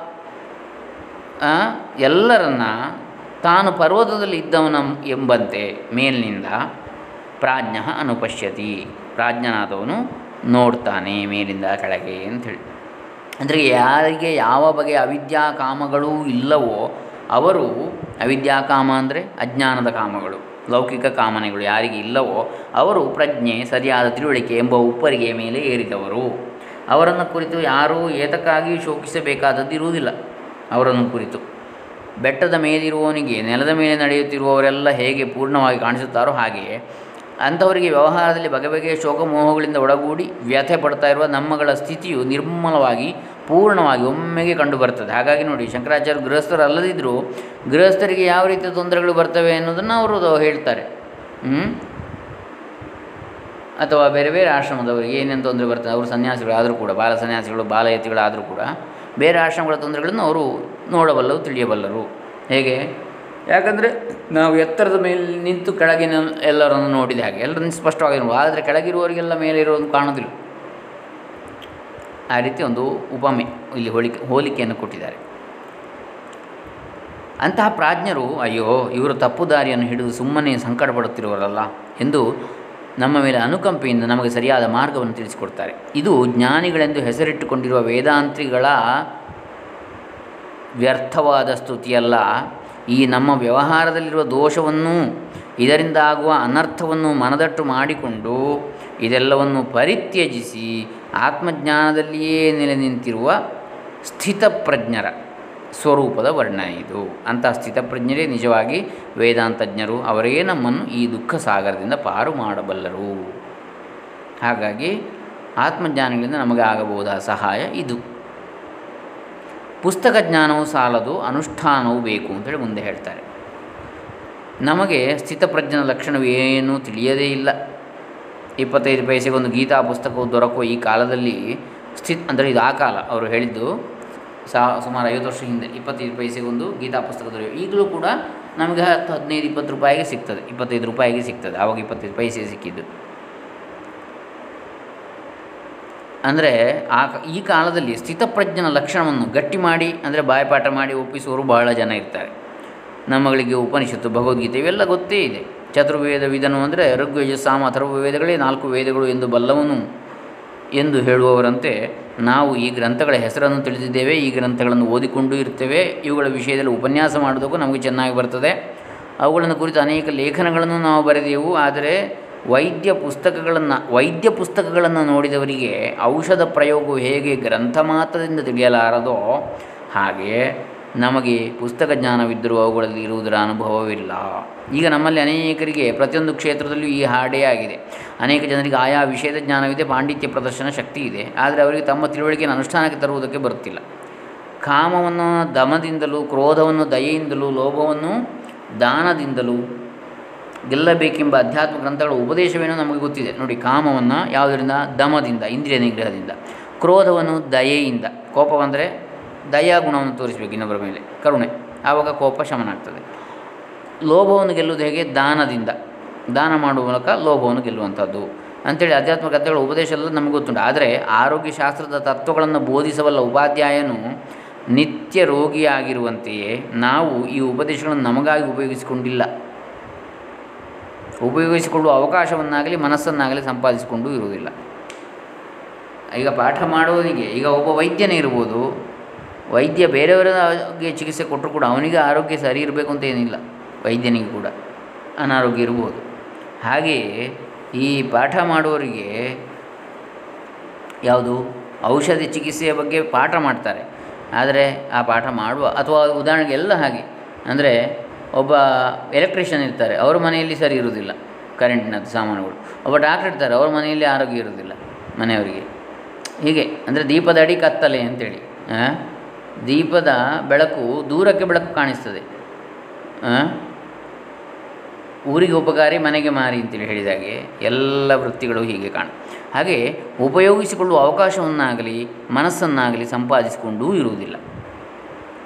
ಎಲ್ಲರನ್ನ ತಾನು ಪರ್ವತದಲ್ಲಿ ಇದ್ದವನ ಎಂಬಂತೆ ಮೇಲಿನಿಂದ ಪ್ರಾಜ್ಞ ಅನುಪಶ್ಯತಿ. ಪ್ರಾಜ್ಞನಾದವನು ನೋಡ್ತಾನೆ ಮೇಲಿಂದ ಕೆಳಗೆ ಅಂಥೇಳಿ. ಅಂದರೆ ಯಾರಿಗೆ ಯಾವ ಬಗೆಯ ಅವಿದ್ಯಾ ಕಾಮಗಳೂ ಇಲ್ಲವೋ ಅವರು, ಅವಿದ್ಯಾ ಕಾಮ ಅಂದರೆ ಅಜ್ಞಾನದ ಕಾಮಗಳು, ಲೌಕಿಕ ಕಾಮನೆಗಳು ಯಾರಿಗೆ ಇಲ್ಲವೋ ಅವರು ಪ್ರಜ್ಞೆ, ಸರಿಯಾದ ತಿಳುವಳಿಕೆ ಎಂಬ ಉಪ್ಪರಿಗೆ ಮೇಲೆ ಏರಿದವರು. ಅವರನ್ನು ಕುರಿತು ಯಾರೂ ಏತಕ್ಕಾಗಿ ಶೋಕಿಸಬೇಕಾದದ್ದು ಇರುವುದಿಲ್ಲ. ಅವರನ್ನು ಕುರಿತು. ಬೆಟ್ಟದ ಮೇಲಿರುವವನಿಗೆ, ನೆಲದ ಮೇಲೆ ನಡೆಯುತ್ತಿರುವವರೆಲ್ಲ ಹೇಗೆ ಪೂರ್ಣವಾಗಿ ಕಾಣಿಸುತ್ತಾರೋ ಹಾಗೆಯೇ. ಅಂಥವರಿಗೆ ವ್ಯವಹಾರದಲ್ಲಿ ಬಗೆ ಬಗೆಯ ಶೋಕಮೋಹಗಳಿಂದ ಒಳಗೂಡಿ ವ್ಯಥೆ ಪಡ್ತಾ ಇರುವ ನಮ್ಮಗಳ ಸ್ಥಿತಿಯು ನಿರ್ಮಲವಾಗಿ, ಪೂರ್ಣವಾಗಿ ಒಮ್ಮೆಗೆ ಕಂಡುಬರ್ತದೆ. ಹಾಗಾಗಿ ನೋಡಿ, ಶಂಕರಾಚಾರ್ಯ ಗೃಹಸ್ಥರು ಅಲ್ಲದಿದ್ದರೂ ಗೃಹಸ್ಥರಿಗೆ ಯಾವ ರೀತಿಯ ತೊಂದರೆಗಳು ಬರ್ತವೆ ಅನ್ನೋದನ್ನು ಅವರು ಹೇಳ್ತಾರೆ. ಅಥವಾ ಬೇರೆ ಬೇರೆ ಆಶ್ರಮದವರಿಗೆ ಏನೇನು ತೊಂದರೆ ಬರ್ತದೆ? ಅವರು ಸನ್ಯಾಸಿಗಳಾದರೂ ಕೂಡ, ಬಾಲ ಸನ್ಯಾಸಿಗಳು, ಬಾಲಯತಿಗಳಾದರೂ ಕೂಡ. ಬೇರೆ ಆಶ್ರಮಗಳ ತೊಂದರೆಗಳನ್ನು ಅವರು ನೋಡಬಲ್ಲರು, ತಿಳಿಯಬಲ್ಲರು. ಹೇಗೆ? ಯಾಕಂದರೆ ನಾವು ಎತ್ತರದ ಮೇಲೆ ನಿಂತು ಕೆಳಗಿನ ಎಲ್ಲರನ್ನು ನೋಡಿದ ಹಾಗೆ. ಎಲ್ಲರನ್ನು ಸ್ಪಷ್ಟವಾಗಿ ನೋಡುವ ಆದರೆ ಕೆಳಗಿರುವವರಿಗೆಲ್ಲ ಮೇಲೆ ಇರೋದು ಕಾಣೋದಿಲ್ಲ ಆ ರೀತಿ ಒಂದು ಉಪಮೆ ಇಲ್ಲಿ ಹೋಲಿಕೆ, ಹೋಲಿಕೆಯನ್ನು ಕೊಟ್ಟಿದ್ದಾರೆ. ಅಂತಹ ಪ್ರಾಜ್ಞರು, ಅಯ್ಯೋ, ಇವರು ತಪ್ಪು ದಾರಿಯನ್ನು ಹಿಡಿದು ಸುಮ್ಮನೆ ಸಂಕಟ ಪಡುತ್ತಿರುವರಲ್ಲ ಎಂದು ನಮ್ಮ ಮೇಲೆ ಅನುಕಂಪೆಯಿಂದ ನಮಗೆ ಸರಿಯಾದ ಮಾರ್ಗವನ್ನು ತಿಳಿಸಿಕೊಡ್ತಾರೆ. ಇದು ಜ್ಞಾನಿಗಳೆಂದು ಹೆಸರಿಟ್ಟುಕೊಂಡಿರುವ ವೇದಾಂತ್ರಿಗಳ ವ್ಯರ್ಥವಾದ ಸ್ತುತಿಯಲ್ಲ. ಈ ನಮ್ಮ ವ್ಯವಹಾರದಲ್ಲಿರುವ ದೋಷವನ್ನು, ಇದರಿಂದ ಆಗುವ ಅನರ್ಥವನ್ನು ಮನದಟ್ಟು ಮಾಡಿಕೊಂಡು, ಇದೆಲ್ಲವನ್ನು ಪರಿತ್ಯಜಿಸಿ, ಆತ್ಮಜ್ಞಾನದಲ್ಲಿಯೇ ನೆಲೆ ನಿಂತಿರುವ ಸ್ಥಿತಪ್ರಜ್ಞರ ಸ್ವರೂಪದ ವರ್ಣನೆ ಇದು. ಅಂತಹ ಸ್ಥಿತಪ್ರಜ್ಞರೇ ನಿಜವಾಗಿ ವೇದಾಂತಜ್ಞರು ಅವರೇ ನಮ್ಮನ್ನು ಈ ದುಃಖ ಸಾಗರದಿಂದ ಪಾರು ಮಾಡಬಲ್ಲರು. ಹಾಗಾಗಿ ಆತ್ಮಜ್ಞಾನಗಳಿಂದ ನಮಗೆ ಆಗಬಹುದಾದ ಸಹಾಯ ಇದು. ಪುಸ್ತಕ ಜ್ಞಾನವು ಸಾಲದು, ಅನುಷ್ಠಾನವೂ ಬೇಕು ಅಂತೇಳಿ ಮುಂದೆ ಹೇಳ್ತಾರೆ. ನಮಗೆ ಸ್ಥಿತಪ್ರಜ್ಞನ ಲಕ್ಷಣವೇನೂ ತಿಳಿಯದೇ ಇಲ್ಲ. ಇಪ್ಪತ್ತೈದು ಪೈಸೆಗೆ ಒಂದು ಗೀತಾ ಪುಸ್ತಕವು ದೊರಕುವ ಈ ಕಾಲದಲ್ಲಿ ಸ್ಥಿತ್, ಅಂದರೆ ಇದು ಆ ಕಾಲ, ಅವರು ಹೇಳಿದ್ದು ಸಾ ಸುಮಾರು ಐವತ್ತು ವರ್ಷ ಹಿಂದೆ ಇಪ್ಪತ್ತೈದು ಪೈಸೆಗೊಂದು ಗೀತಾ ಪುಸ್ತಕ ದೊರೆಯುವ. ಈಗಲೂ ಕೂಡ ನಮಗೆ ಹತ್ತು, ಹದಿನೈದು, ಇಪ್ಪತ್ತು ರೂಪಾಯಿಗೆ ಸಿಗ್ತದೆ. ಇಪ್ಪತ್ತೈದು ರೂಪಾಯಿಗೆ ಸಿಗ್ತದೆ. ಆವಾಗ ಇಪ್ಪತ್ತೈದು ಪೈಸೆ ಸಿಕ್ಕಿದ್ದು. ಅಂದರೆ ಆ ಈ ಕಾಲದಲ್ಲಿ ಸ್ಥಿತಪ್ರಜ್ಞನ ಲಕ್ಷಣವನ್ನು ಗಟ್ಟಿ ಮಾಡಿ, ಅಂದರೆ ಬಾಯಪಾಠ ಮಾಡಿ ಒಪ್ಪಿಸುವವರು ಬಹಳ ಜನ ಇರ್ತಾರೆ. ನಮ್ಮಗಳಿಗೆ ಉಪನಿಷತ್ತು, ಭಗವದ್ಗೀತೆ ಇವೆಲ್ಲ ಗೊತ್ತೇ ಇದೆ. ಚತುರ್ವೇದ ವಿಧನು ಅಂದರೆ ಋಗ್ವೇಜ ಸಾಮ ಅಥರ್ವ ವೇದಗಳೇ ನಾಲ್ಕು ವೇದಗಳು ಎಂದು ಬಲ್ಲವನು ಎಂದು ಹೇಳುವವರಂತೆ ನಾವು ಈ ಗ್ರಂಥಗಳ ಹೆಸರನ್ನು ತಿಳಿದಿದ್ದೇವೆ, ಈ ಗ್ರಂಥಗಳನ್ನು ಓದಿಕೊಂಡು ಇರ್ತೇವೆ. ಇವುಗಳ ವಿಷಯದಲ್ಲಿ ಉಪನ್ಯಾಸ ಮಾಡೋದಕ್ಕೂ ನಮಗೆ ಚೆನ್ನಾಗಿ ಬರ್ತದೆ. ಅವುಗಳನ್ನು ಕುರಿತು ಅನೇಕ ಲೇಖನಗಳನ್ನು ನಾವು ಬರೆದೆವು. ಆದರೆ ವೈದ್ಯ ಪುಸ್ತಕಗಳನ್ನು ವೈದ್ಯ ಪುಸ್ತಕಗಳನ್ನು ನೋಡಿದವರಿಗೆ ಔಷಧ ಪ್ರಯೋಗವು ಹೇಗೆ ಗ್ರಂಥ ಮಾತ್ರದಿಂದ ತಿಳಿಯಲಾರದೋ ಹಾಗೆಯೇ ನಮಗೆ ಪುಸ್ತಕ ಜ್ಞಾನವಿದ್ದರೂ ಅವುಗಳಲ್ಲಿ ಇರುವುದರ ಅನುಭವವಿಲ್ಲ. ಈಗ ನಮ್ಮಲ್ಲಿ ಅನೇಕರಿಗೆ ಪ್ರತಿಯೊಂದು ಕ್ಷೇತ್ರದಲ್ಲೂ ಈ ಹಾಡೇ ಆಗಿದೆ ಅನೇಕ ಜನರಿಗೆ ಆಯಾ ವಿಷಯದ ಜ್ಞಾನವಿದೆ, ಪಾಂಡಿತ್ಯ ಪ್ರದರ್ಶನ ಶಕ್ತಿ ಇದೆ. ಆದರೆ ಅವರಿಗೆ ತಮ್ಮ ತಿಳುವಳಿಕೆಯನ್ನು ಅನುಷ್ಠಾನಕ್ಕೆ ತರುವುದಕ್ಕೆ ಬರುತ್ತಿಲ್ಲ. ಕಾಮವನ್ನು ದಮದಿಂದಲೂ ಕ್ರೋಧವನ್ನು ದಯೆಯಿಂದಲೂ, ಲೋಭವನ್ನು ದಾನದಿಂದಲೂ ಗೆಲ್ಲಬೇಕೆಂಬ ಅಧ್ಯಾತ್ಮ ಗ್ರಂಥಗಳ ಉಪದೇಶವೇನೋ ನಮಗೆ ಗೊತ್ತಿದೆ. ನೋಡಿ, ಕಾಮವನ್ನು ಯಾವುದರಿಂದ? ದಮದಿಂದ, ಇಂದ್ರಿಯ ನಿಗ್ರಹದಿಂದ. ಕ್ರೋಧವನ್ನು ದಯೆಯಿಂದ. ಕೋಪ ಬಂದರೆ ದಯಾ ಗುಣವನ್ನು ತೋರಿಸಬೇಕು ಇನ್ನೊಬ್ಬರ ಮೇಲೆ. ಕರುಣೆ. ಆವಾಗ ಕೋಪ ಶಮನ ಆಗ್ತದೆ. ಲೋಭವನ್ನು ಗೆಲ್ಲುವುದು ಹೇಗೆ? ದಾನದಿಂದ. ದಾನ ಮಾಡುವ ಮೂಲಕ ಲೋಭವನ್ನು ಗೆಲ್ಲುವಂಥದ್ದು. ಅಂಥೇಳಿ ಅಧ್ಯಾತ್ಮ ಕಥೆಗಳ ಉಪದೇಶ ಎಲ್ಲ ನಮಗೆ ಗೊತ್ತುಂಟು. ಆದರೆ ಆರೋಗ್ಯಶಾಸ್ತ್ರದ ತತ್ವಗಳನ್ನು ಬೋಧಿಸಬಲ್ಲ ಉಪಾಧ್ಯಾಯನು ನಿತ್ಯ ರೋಗಿಯಾಗಿರುವಂತೆಯೇ ನಾವು ಈ ಉಪದೇಶಗಳನ್ನು ನಮಗಾಗಿ ಉಪಯೋಗಿಸಿಕೊಂಡಿಲ್ಲ. ಉಪಯೋಗಿಸಿಕೊಳ್ಳುವ ಅವಕಾಶವನ್ನಾಗಲಿ, ಮನಸ್ಸನ್ನಾಗಲಿ ಸಂಪಾದಿಸಿಕೊಂಡು ಇರುವುದಿಲ್ಲ. ಈಗ ಪಾಠ ಮಾಡುವವನಿಗೆ, ಈಗ ಒಬ್ಬ ವೈದ್ಯನೇ ಇರ್ಬೋದು ವೈದ್ಯ ಬೇರೆಯವರಿಗೆ ಚಿಕಿತ್ಸೆ ಕೊಟ್ಟರು ಕೂಡ ಅವನಿಗೆ ಆರೋಗ್ಯ ಸರಿ ಇರಬೇಕು ಅಂತ ಏನಿಲ್ಲ. ವೈದ್ಯನಿಗೆ ಕೂಡ ಅನಾರೋಗ್ಯ ಇರ್ಬೋದು. ಹಾಗೆಯೇ ಈ ಪಾಠ ಮಾಡುವವರಿಗೆ ಯಾವುದು? ಔಷಧಿ ಚಿಕಿತ್ಸೆಯ ಬಗ್ಗೆ ಪಾಠ ಮಾಡ್ತಾರೆ. ಆದರೆ ಆ ಪಾಠ ಮಾಡುವ ಅಥವಾ ಉದಾಹರಣೆಗೆ ಎಲ್ಲ ಹಾಗೆ. ಅಂದರೆ ಒಬ್ಬ ಎಲೆಕ್ಟ್ರಿಷಿಯನ್ ಇರ್ತಾರೆ, ಅವ್ರ ಮನೆಯಲ್ಲಿ ಸರಿ ಇರುವುದಿಲ್ಲ ಕರೆಂಟಿನದ್ದು ಸಾಮಾನುಗಳು. ಒಬ್ಬ ಡಾಕ್ಟರ್ ಇರ್ತಾರೆ, ಅವ್ರ ಮನೆಯಲ್ಲಿ ಆರೋಗ್ಯ ಇರುವುದಿಲ್ಲ ಮನೆಯವರಿಗೆ. ಹೀಗೆ, ಅಂದರೆ ದೀಪದ ಅಡಿ ಕತ್ತಲೆ ಅಂತೇಳಿ? ದೀಪದ ಬೆಳಕು ದೂರಕ್ಕೆ ಬೆಳಕು ಕಾಣಿಸ್ತದೆ? ಊರಿಗೆ ಉಪಕಾರಿ, ಮನೆಗೆ ಮಾರಿ ಅಂತೇಳಿ ಹೇಳಿದಾಗೆ ಎಲ್ಲ ವೃತ್ತಿಗಳು ಹೀಗೆ ಕಾಣ. ಹಾಗೆ ಉಪಯೋಗಿಸಿಕೊಳ್ಳುವ ಅವಕಾಶವನ್ನಾಗಲಿ, ಮನಸ್ಸನ್ನಾಗಲಿ ಸಂಪಾದಿಸಿಕೊಂಡೂ ಇರುವುದಿಲ್ಲ.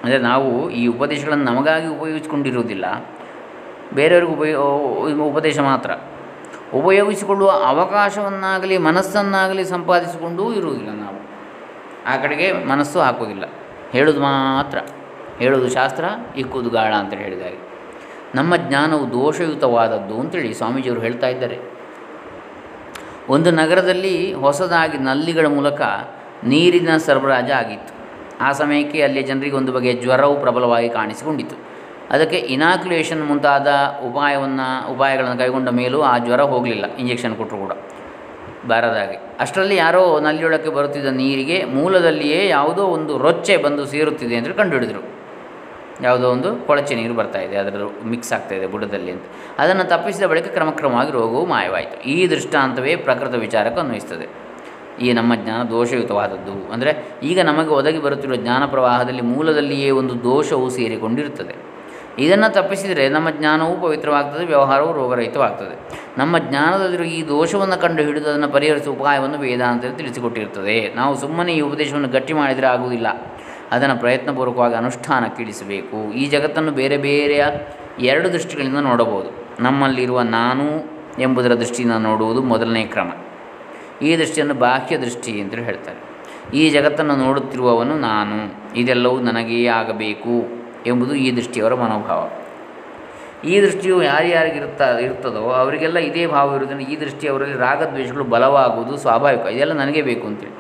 ಅಂದರೆ ನಾವು ಈ ಉಪದೇಶಗಳನ್ನು ನಮಗಾಗಿ ಉಪಯೋಗಿಸಿಕೊಂಡಿರುವುದಿಲ್ಲ. ಬೇರೆಯವ್ರಿಗೆ ಉಪಯೋ, ಉಪದೇಶ ಮಾತ್ರ. ಉಪಯೋಗಿಸಿಕೊಳ್ಳುವ ಅವಕಾಶವನ್ನಾಗಲಿ, ಮನಸ್ಸನ್ನಾಗಲಿ ಸಂಪಾದಿಸಿಕೊಂಡೂ ಇರುವುದಿಲ್ಲ ನಾವು. ಆ ಕಡೆಗೆ ಮನಸ್ಸು ಹಾಕೋದಿಲ್ಲ ಹೇಳೋದು ಮಾತ್ರ. ಹೇಳೋದು ಶಾಸ್ತ್ರ ಇಕ್ಕುವುದು ಗಾಳ ಅಂತ ಹೇಳಿದಾಗೆ. ನಮ್ಮ ಜ್ಞಾನವು ದೋಷಯುತವಾದದ್ದು ಅಂತೇಳಿ ಸ್ವಾಮೀಜಿಯವರು ಹೇಳ್ತಾ ಇದ್ದಾರೆ. ಒಂದು ನಗರದಲ್ಲಿ ಹೊಸದಾಗಿ ನಲ್ಲಿಗಳ ಮೂಲಕ ನೀರಿನ ಸರಬರಾಜ ಆಗಿತ್ತು. ಆ ಸಮಯಕ್ಕೆ ಅಲ್ಲಿಯ ಜನರಿಗೆ ಒಂದು ಬಗೆಯ ಜ್ವರವು ಪ್ರಬಲವಾಗಿ ಕಾಣಿಸಿಕೊಂಡಿತು ಅದಕ್ಕೆ ಇನಾಕ್ಯುಲೇಷನ್ ಮುಂತಾದ ಉಪಾಯವನ್ನು, ಉಪಾಯಗಳನ್ನು ಕೈಗೊಂಡ ಮೇಲೂ ಆ ಜ್ವರ ಹೋಗಲಿಲ್ಲ. ಇಂಜೆಕ್ಷನ್ ಕೊಟ್ಟರು ಕೂಡ. ಬಾರದಾಗೆ. ಅಷ್ಟರಲ್ಲಿ ಯಾರೋ ನಲ್ಲಿಯೊಳಕ್ಕೆ ಬರುತ್ತಿದ್ದ ನೀರಿಗೆ ಮೂಲದಲ್ಲಿಯೇ ಯಾವುದೋ ಒಂದು ರೊಚ್ಚೆ ಬಂದು ಸೇರುತ್ತಿದೆ ಅಂದರೆ ಕಂಡುಹಿಡಿದರು. ಯಾವುದೋ ಒಂದು ಕೊಳಚೆ ನೀರು ಬರ್ತಾ ಇದೆ, ಅದರ ಮಿಕ್ಸ್ ಆಗ್ತಾ ಇದೆ ಬುಡದಲ್ಲಿ ಅಂತ. ಅದನ್ನು ತಪ್ಪಿಸಿದ ಬಳಿಕ ಕ್ರಮಕ್ರಮವಾಗಿ ರೋಗವು ಮಾಯವಾಯಿತು. ಈ ದೃಷ್ಟಾಂತವೇ ಪ್ರಕೃತ ವಿಚಾರಕ್ಕೆ ಅನ್ವಯಿಸ್ತದೆ. ಈ ನಮ್ಮ ಜ್ಞಾನ ದೋಷಯುತವಾದದ್ದು. ಅಂದರೆ ಈಗ ನಮಗೆ ಒದಗಿ ಬರುತ್ತಿರುವ ಜ್ಞಾನ ಪ್ರವಾಹದಲ್ಲಿ ಮೂಲದಲ್ಲಿಯೇ ಒಂದು ದೋಷವು ಸೇರಿಕೊಂಡಿರುತ್ತದೆ. ಇದನ್ನು ತಪ್ಪಿಸಿದರೆ ನಮ್ಮ ಜ್ಞಾನವು ಪವಿತ್ರವಾಗ್ತದೆ, ವ್ಯವಹಾರವು ರೋಗರಹಿತವಾಗ್ತದೆ. ನಮ್ಮ ಜ್ಞಾನದಲ್ಲಿರುವ ಈ ದೋಷವನ್ನು ಕಂಡು ಹಿಡಿದು ಅದನ್ನು ಪರಿಹರಿಸುವ ಉಪಾಯವನ್ನು ವೇದಾಂತದಲ್ಲಿ ತಿಳಿಸಿಕೊಟ್ಟಿರ್ತದೆ ನಾವು ಸುಮ್ಮನೆ ಈ ಉಪದೇಶವನ್ನು ಗಟ್ಟಿ ಮಾಡಿದರೆ ಆಗುವುದಿಲ್ಲ. ಅದನ್ನು ಪ್ರಯತ್ನಪೂರ್ವಕವಾಗಿ ಅನುಷ್ಠಾನಕ್ಕಿಳಿಸಬೇಕು ಈ ಜಗತ್ತನ್ನು ಬೇರೆ ಬೇರೆಯ ಎರಡು ದೃಷ್ಟಿಗಳಿಂದ ನೋಡಬಹುದು. ನಮ್ಮಲ್ಲಿರುವ ನಾನು ಎಂಬುದರ ದೃಷ್ಟಿಯಿಂದ ನೋಡುವುದು ಮೊದಲನೇ ಕ್ರಮ. ಈ ದೃಷ್ಟಿಯನ್ನು ಬಾಹ್ಯ ದೃಷ್ಟಿ ಅಂತೇಳಿ ಹೇಳ್ತಾರೆ. ಈ ಜಗತ್ತನ್ನು ನೋಡುತ್ತಿರುವವನು ನಾನು. ಇದೆಲ್ಲವೂ ನನಗೇ ಆಗಬೇಕು. ಎಂಬುದು ಈ ದೃಷ್ಟಿಯವರ ಮನೋಭಾವ. ಈ ದೃಷ್ಟಿಯು ಯಾರ್ಯಾರಿಗಿರುತ್ತಾ ಇರ್ತದೋ ಅವರಿಗೆಲ್ಲ ಇದೇ ಭಾವ ಇರುವುದರಿಂದ ಈ ದೃಷ್ಟಿಯವರಲ್ಲಿ ರಾಗದ್ವೇಷಗಳು ಬಲವಾಗುವುದು ಸ್ವಾಭಾವಿಕ. ಇದೆಲ್ಲ ನನಗೆ ಬೇಕು ಅಂತೇಳಿ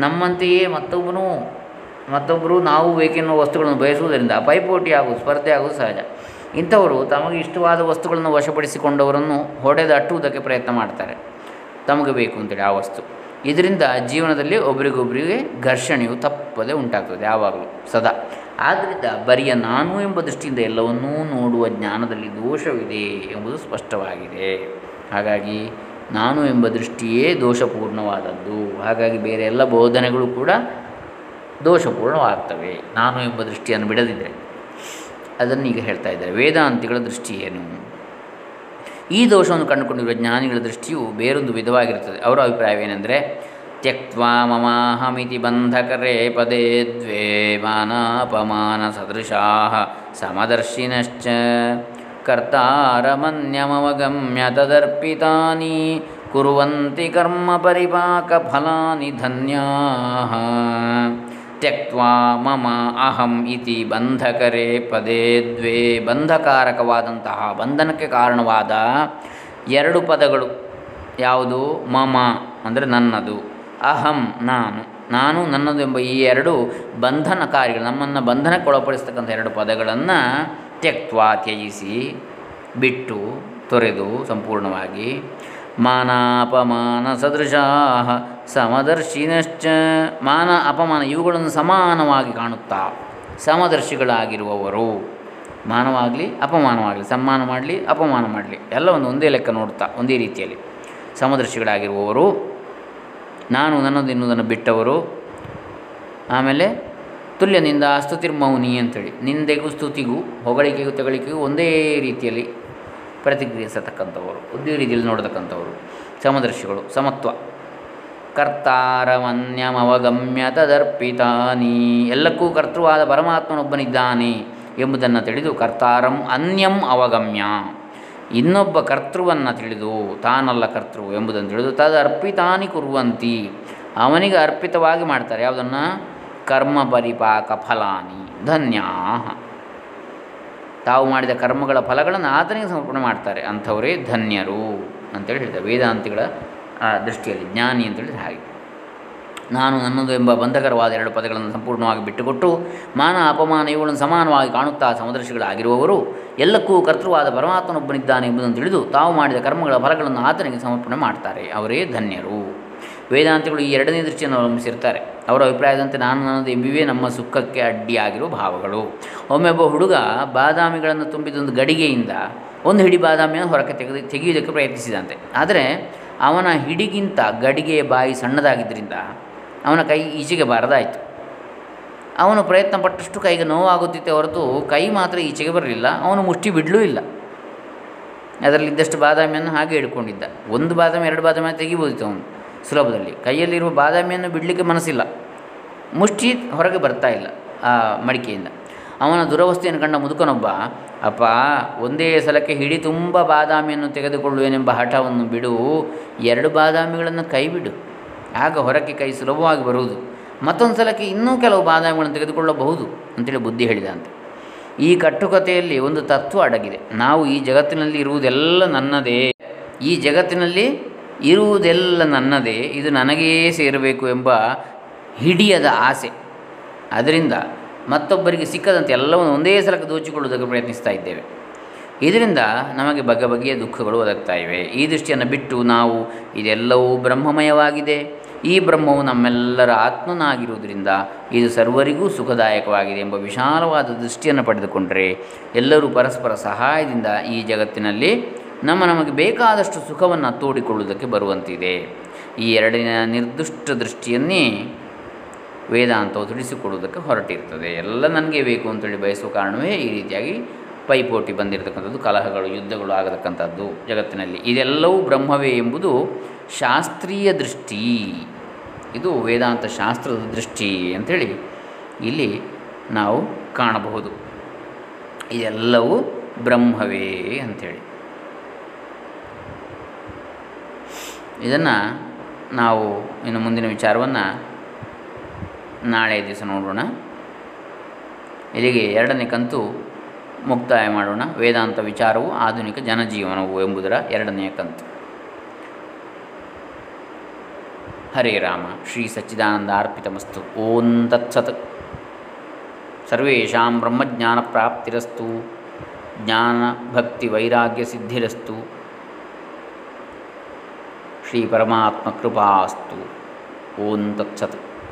ನಮ್ಮಂತೆಯೇ ಮತ್ತೊಬ್ಬನು, ಮತ್ತೊಬ್ಬರು ನಾವು ಬೇಕೆನ್ನುವ ವಸ್ತುಗಳನ್ನು ಬಯಸುವುದರಿಂದ ಪೈಪೋಟಿ ಆಗುವುದು ಸ್ಪರ್ಧೆ ಆಗುವುದು ಸಹಜ. ಇಂಥವರು ತಮಗೆ ಇಷ್ಟವಾದ ವಸ್ತುಗಳನ್ನು ವಶಪಡಿಸಿಕೊಂಡವರನ್ನು ಹೊಡೆದಟ್ಟುವುದಕ್ಕೆ ಪ್ರಯತ್ನ ಮಾಡ್ತಾರೆ. ತಮಗೆ ಬೇಕು ಅಂತೇಳಿ ಆ ವಸ್ತು. ಇದರಿಂದ ಜೀವನದಲ್ಲಿ ಒಬ್ರಿಗೊಬ್ಬರಿಗೆ ಘರ್ಷಣೆಯು ತಪ್ಪದೇ ಉಂಟಾಗ್ತದೆ ಯಾವಾಗಲೂ, ಸದಾ. ಆದ್ದರಿಂದ ಬರಿಯ ನಾನು ಎಂಬ ದೃಷ್ಟಿಯಿಂದ ಎಲ್ಲವನ್ನೂ ನೋಡುವ ಜ್ಞಾನದಲ್ಲಿ ದೋಷವಿದೆ ಎಂಬುದು ಸ್ಪಷ್ಟವಾಗಿದೆ. ಹಾಗಾಗಿ ನಾನು ಎಂಬ ದೃಷ್ಟಿಯೇ ದೋಷಪೂರ್ಣವಾದದ್ದು. ಹಾಗಾಗಿ ಬೇರೆ ಎಲ್ಲ ಬೋಧನೆಗಳು ಕೂಡ ದೋಷಪೂರ್ಣವಾಗ್ತವೆ. ನಾನು ಎಂಬ ದೃಷ್ಟಿಯನ್ನು ಬಿಡದಿದ್ದರೆ. ಅದನ್ನು ಈಗ ಹೇಳ್ತಾ ಇದ್ದಾರೆ. ವೇದಾಂತಿಗಳ ದೃಷ್ಟಿ ಏನು? ಈ ದೋಷವನ್ನು ಕಂಡುಕೊಂಡಿರುವ ಜ್ಞಾನಿಗಳ ದೃಷ್ಟಿಯು ಬೇರೊಂದು ವಿಧವಾಗಿರುತ್ತದೆ. ಅವರ ಅಭಿಪ್ರಾಯವೇನೆಂದರೆ ತ್ಯಕ್ವಾ ಮಮಾಹಮಿತಿ ಬಂಧಕರೇ ಪದೇ ದ್ವೇ ಮಾನಾಪಮಾನ ಸದೃಶಾ ಸಮದರ್ಶಿನಶ್ಚ ಕರ್ತಾರಮನ್ಯಮವಗಮ್ಯ ತದರ್ಪಿತಾನಿ ಕುರುವಂತಿ ಕರ್ಮ ಪರಿಪಾಕ ಫಲಾನಿ ಧನ್ಯಾ ತ್ಯಕ್ವಾ ಮಮ ಅಹಂ ಇತಿ ಬಂಧಕರೇ ಪದೇ ದ್ವೇ ಬಂಧಕಾರಕವಾದಂತಹ ಬಂಧನಕ್ಕೆ ಕಾರಣವಾದ ಎರಡು ಪದಗಳು ಯಾವುದು? ಮಮ ಅಂದರೆ ನನ್ನದು. ಅಹಂ, ನಾನು. ನಾನು ನನ್ನದು ಎಂಬ ಈ ಎರಡು ಬಂಧನಕಾರಿಗಳು, ನಮ್ಮನ್ನು ಬಂಧನಕ್ಕೊಳಪಡಿಸ್ತಕ್ಕಂಥ ಎರಡು ಪದಗಳನ್ನು ತ್ಯಕ್ತ್ವ, ತ್ಯಜಿಸಿ, ಬಿಟ್ಟು, ತೊರೆದು ಸಂಪೂರ್ಣವಾಗಿ. ಮಾನ ಅಪಮಾನ ಸದೃಶಾ ಸಮದರ್ಶಿನಶ್ಚ. ಮಾನ, ಅಪಮಾನ ಇವುಗಳನ್ನು ಸಮಾನವಾಗಿ ಕಾಣುತ್ತಾ, ಸಮದರ್ಶಿಗಳಾಗಿರುವವರು. ಮಾನವಾಗಲಿ, ಅಪಮಾನವಾಗಲಿ ಸಮ್ಮಾನ ಮಾಡಲಿ, ಅಪಮಾನ ಮಾಡಲಿ, ಎಲ್ಲವನ್ನು ಒಂದೇ ಲೆಕ್ಕ ನೋಡುತ್ತಾ ಒಂದೇ ರೀತಿಯಲ್ಲಿ ಸಮದರ್ಶಿಗಳಾಗಿರುವವರು. ನಾನು ನನ್ನದು ಎನ್ನುವುದನ್ನು ಬಿಟ್ಟವರು. ಆಮೇಲೆ ತುಲ್ಯನಿಂದ ಸ್ತುತಿರ್ಮೌನಿ ಅಂತೇಳಿ. ನಿಂದೆಗೂ ಸ್ತುತಿಗೂ, ಹೊಗಳಿಕೆಗೂ ತೆಗಳಿಕೆಗೂ ಒಂದೇ ರೀತಿಯಲ್ಲಿ ಪ್ರತಿಕ್ರಿಯಿಸತಕ್ಕಂಥವರು. ಒಂದೇ ರೀತಿಯಲ್ಲಿ ನೋಡತಕ್ಕಂಥವರು. ಸಮದರ್ಶಿಗಳು, ಸಮತ್ವ. ಕರ್ತಾರವನ್ಯಮವಗಮ್ಯ ತದರ್ಪಿತಾನಿ. ಎಲ್ಲಕ್ಕೂ ಕರ್ತೃವಾದ ಪರಮಾತ್ಮನೊಬ್ಬನಿದ್ದಾನೆ ಎಂಬುದನ್ನು ತಿಳಿದು ಕರ್ತಾರಂ ಅನ್ಯಂ ಅವಗಮ್ಯ. ಇನ್ನೊಬ್ಬ ಕರ್ತೃವನ್ನು ತಿಳಿದು ತಾನಲ್ಲ ಕರ್ತೃ ಎಂಬುದನ್ನು ತಿಳಿದು ತದ ಅರ್ಪಿತಾನಿ ಕುರುವಂತಿ. ಅವನಿಗೆ ಅರ್ಪಿತವಾಗಿ ಮಾಡ್ತಾರೆ, ಯಾವುದನ್ನು? ಕರ್ಮ ಪರಿಪಾಕ ಫಲಾನಿ ಧನ್ಯಾ ತಾವು ಮಾಡಿದ ಕರ್ಮಗಳ ಫಲಗಳನ್ನು ಆತನಿಗೆ ಸಮರ್ಪಣೆ ಮಾಡ್ತಾರೆ, ಅಂಥವರೇ ಧನ್ಯರು ಅಂತೇಳಿ ಹೇಳ್ತಾರೆ, ವೇದಾಂತಿಗಳ ದೃಷ್ಟಿಯಲ್ಲಿ ಜ್ಞಾನಿ ಅಂತೇಳಿದ್ರೆ ಹಾಗೆ. ನಾನು ನನ್ನದು ಎಂಬ ಬಂಧಕರವಾದ ಎರಡು ಪದಗಳನ್ನು ಸಂಪೂರ್ಣವಾಗಿ ಬಿಟ್ಟುಕೊಟ್ಟು ಮಾನ ಅಪಮಾನ ಇವುಗಳನ್ನು ಸಮಾನವಾಗಿ ಕಾಣುತ್ತಾ ಸಮದರ್ಶಿಗಳಾಗಿರುವವರು ಎಲ್ಲಕ್ಕೂ ಕರ್ತೃವಾದ ಪರಮಾತ್ಮನೊಬ್ಬನಿದ್ದಾನೆ ಎಂಬುದನ್ನು ತಿಳಿದು ತಾವು ಮಾಡಿದ ಕರ್ಮಗಳ ಫಲಗಳನ್ನು ಆತನಿಗೆ ಸಮರ್ಪಣೆ ಮಾಡ್ತಾರೆ. ಅವರೇ ಧನ್ಯರು. ವೇದಾಂತಿಗಳು ಈ ಎರಡನೇ ದೃಷ್ಟಿಯನ್ನು ಅವಲಂಬಿಸಿರ್ತಾರೆ ಅವರ ಅಭಿಪ್ರಾಯದಂತೆ ನಾನು ನನ್ನದು ಎಂಬಿವೇ ನಮ್ಮ ಸುಖಕ್ಕೆ ಅಡ್ಡಿಯಾಗಿರುವ ಭಾವಗಳು. ಒಮ್ಮೆ ಒಬ್ಬ ಹುಡುಗ ಬಾದಾಮಿಗಳನ್ನು ತುಂಬಿದೊಂದು ಗಡಿಗೆಯಿಂದ ಒಂದು ಹಿಡಿ ಬಾದಾಮಿಯನ್ನು ಹೊರಕ್ಕೆ ತೆಗೆದು ತೆಗೆಯುವುದಕ್ಕೆ ಪ್ರಯತ್ನಿಸಿದಂತೆ. ಆದರೆ ಅವನ ಹಿಡಿಗಿಂತ ಗಡಿಗೆಯ ಬಾಯಿ ಸಣ್ಣದಾಗಿದ್ದರಿಂದ ಅವನ ಕೈ ಈಚೆಗೆ ಬಾರದಾಯಿತು. ಅವನು ಪ್ರಯತ್ನ ಪಟ್ಟಷ್ಟು ಕೈಗೆ ನೋವಾಗುತ್ತಿತ್ತೆ ಹೊರತು ಕೈ ಮಾತ್ರ ಈಚೆಗೆ ಬರಲಿಲ್ಲ, ಅವನು ಮುಷ್ಟಿ ಬಿಡಲೂ ಇಲ್ಲ. ಅದರಲ್ಲಿದ್ದಷ್ಟು ಬಾದಾಮಿಯನ್ನು ಹಾಗೆ ಹಿಡ್ಕೊಂಡಿದ್ದ. ಒಂದು ಬಾದಾಮಿ, ಎರಡು ಬಾದಾಮಿ ತೆಗಿಬೋದಿತ್ತು ಅವನು ಸುಲಭದಲ್ಲಿ. ಕೈಯಲ್ಲಿರುವ ಬಾದಾಮಿಯನ್ನು ಬಿಡಲಿಕ್ಕೆ ಮನಸ್ಸಿಲ್ಲ. ಮುಷ್ಟಿ ಹೊರಗೆ ಬರ್ತಾ ಇಲ್ಲ ಆ ಮಡಿಕೆಯಿಂದ. ಅವನ ದುರವಸ್ಥೆಯನ್ನು ಕಂಡ ಮುದುಕನೊಬ್ಬ, ಅಪ್ಪ, ಒಂದೇ ಸಲಕ್ಕೆ ಹಿಡಿ ತುಂಬ ಬಾದಾಮಿಯನ್ನು ತೆಗೆದುಕೊಳ್ಳುವೆನೆಂಬ ಹಠವನ್ನು ಬಿಡು. ಎರಡು ಬಾದಾಮಿಗಳನ್ನು ಕೈ ಬಿಡು ಆಗ ಹೊರಕ್ಕೆ ಕೈ ಸುಲಭವಾಗಿ ಬರುವುದು. ಮತ್ತೊಂದು ಸಲಕ್ಕೆ ಇನ್ನೂ ಕೆಲವು ಬಾದಾಮಿಗಳನ್ನು ತೆಗೆದುಕೊಳ್ಳಬಹುದು ಅಂತೇಳಿ ಬುದ್ಧಿ ಹೇಳಿದಂತೆ ಈ ಕಟ್ಟುಕತೆಯಲ್ಲಿ ಒಂದು ತತ್ವ ಅಡಗಿದೆ. ನಾವು ಈ ಜಗತ್ತಿನಲ್ಲಿ ಇರುವುದೆಲ್ಲ ನನ್ನದೇ. ಈ ಜಗತ್ತಿನಲ್ಲಿ ಇರುವುದೆಲ್ಲ ನನ್ನದೇ. ಇದು ನನಗೇ ಸೇರಬೇಕು ಎಂಬ ಹಿಡಿಯದ ಆಸೆ. ಅದರಿಂದ ಮತ್ತೊಬ್ಬರಿಗೆ ಸಿಕ್ಕದಂತೆ ಎಲ್ಲವನ್ನು ಒಂದೇ ಸಲಕ್ಕೆ ದೋಚಿಕೊಳ್ಳುವುದಕ್ಕೆ ಪ್ರಯತ್ನಿಸ್ತಾ ಇದ್ದೇವೆ. ಇದರಿಂದ ನಮಗೆ ಬಗೆ ಬಗೆಯ ದುಃಖಗಳು ಒದಗ್ತಾ ಇವೆ. ಈ ದೃಷ್ಟಿಯನ್ನು ಬಿಟ್ಟು ನಾವು ಇದೆಲ್ಲವೂ ಬ್ರಹ್ಮಮಯವಾಗಿದೆ. ಈ ಬ್ರಹ್ಮವು ನಮ್ಮೆಲ್ಲರ ಆತ್ಮನಾಗಿರುವುದರಿಂದ ಇದು ಸರ್ವರಿಗೂ ಸುಖದಾಯಕವಾಗಿದೆ ಎಂಬ ವಿಶಾಲವಾದ ದೃಷ್ಟಿಯನ್ನು ಪಡೆದುಕೊಂಡರೆ ಎಲ್ಲರೂ ಪರಸ್ಪರ ಸಹಾಯದಿಂದ ಈ ಜಗತ್ತಿನಲ್ಲಿ ನಮ್ಮ ನಮಗೆ ಬೇಕಾದಷ್ಟು ಸುಖವನ್ನು ತೋಡಿಕೊಳ್ಳುವುದಕ್ಕೆ ಬರುವಂತಿದೆ. ಈ ಎರಡಿನ ನಿರ್ದಿಷ್ಟ ದೃಷ್ಟಿಯನ್ನೇ ವೇದಾಂತವು ತಿಳಿಸಿಕೊಡುವುದಕ್ಕೆ ಹೊರಟಿರ್ತದೆ ಎಲ್ಲ ನನಗೆ ಬೇಕು ಅಂತೇಳಿ ಬಯಸುವ ಕಾರಣವೇ ಈ ರೀತಿಯಾಗಿ ಪೈಪೋಟಿ ಬಂದಿರತಕ್ಕಂಥದ್ದು, ಕಲಹಗಳು, ಯುದ್ಧಗಳು ಆಗತಕ್ಕಂಥದ್ದು ಜಗತ್ತಿನಲ್ಲಿ. ಇದೆಲ್ಲವೂ ಬ್ರಹ್ಮವೇ ಎಂಬುದು ಶಾಸ್ತ್ರೀಯ ದೃಷ್ಟಿ. ಇದು ವೇದಾಂತ ಶಾಸ್ತ್ರದ ದೃಷ್ಟಿ ಅಂಥೇಳಿ ಇಲ್ಲಿ ನಾವು ಕಾಣಬಹುದು. ಇದೆಲ್ಲವೂ ಬ್ರಹ್ಮವೇ ಅಂಥೇಳಿ. ಇದನ್ನು ನಾವು ಇನ್ನು ಮುಂದಿನ ವಿಚಾರವನ್ನು ನಾಳೆ ದಿವಸ ನೋಡೋಣ. ಇಲ್ಲಿಗೆ ಎರಡನೇ ಕಂತು ಮುಕ್ತಾಯ ಮಾಡೋಣ. ವೇದಾಂತ ವಿಚಾರವು ಆಧುನಿಕ ಜನಜೀವನವು ಎಂಬುದರ ಎರಡನೆಯ ಕಂತು. ಹರೇ ರಾಮ, ಶ್ರೀ ಸಚ್ಚಿದಾನಂದ ಅರ್ಪಿತಮಸ್ತು. ಓಂ ತತ್ಸತ್. ಸರ್ವೇಷಾಂ ಬ್ರಹ್ಮಜ್ಞಾನ ಪ್ರಾಪ್ತಿರಸ್ತು ಜ್ಞಾನ ಭಕ್ತಿ ವೈರಾಗ್ಯ ಸಿದ್ಧಿರಸ್ತು. ಶ್ರೀ ಪರಮಾತ್ಮ ಕೃಪಾಸ್ತು. ಓಂ ತತ್ಸತ್.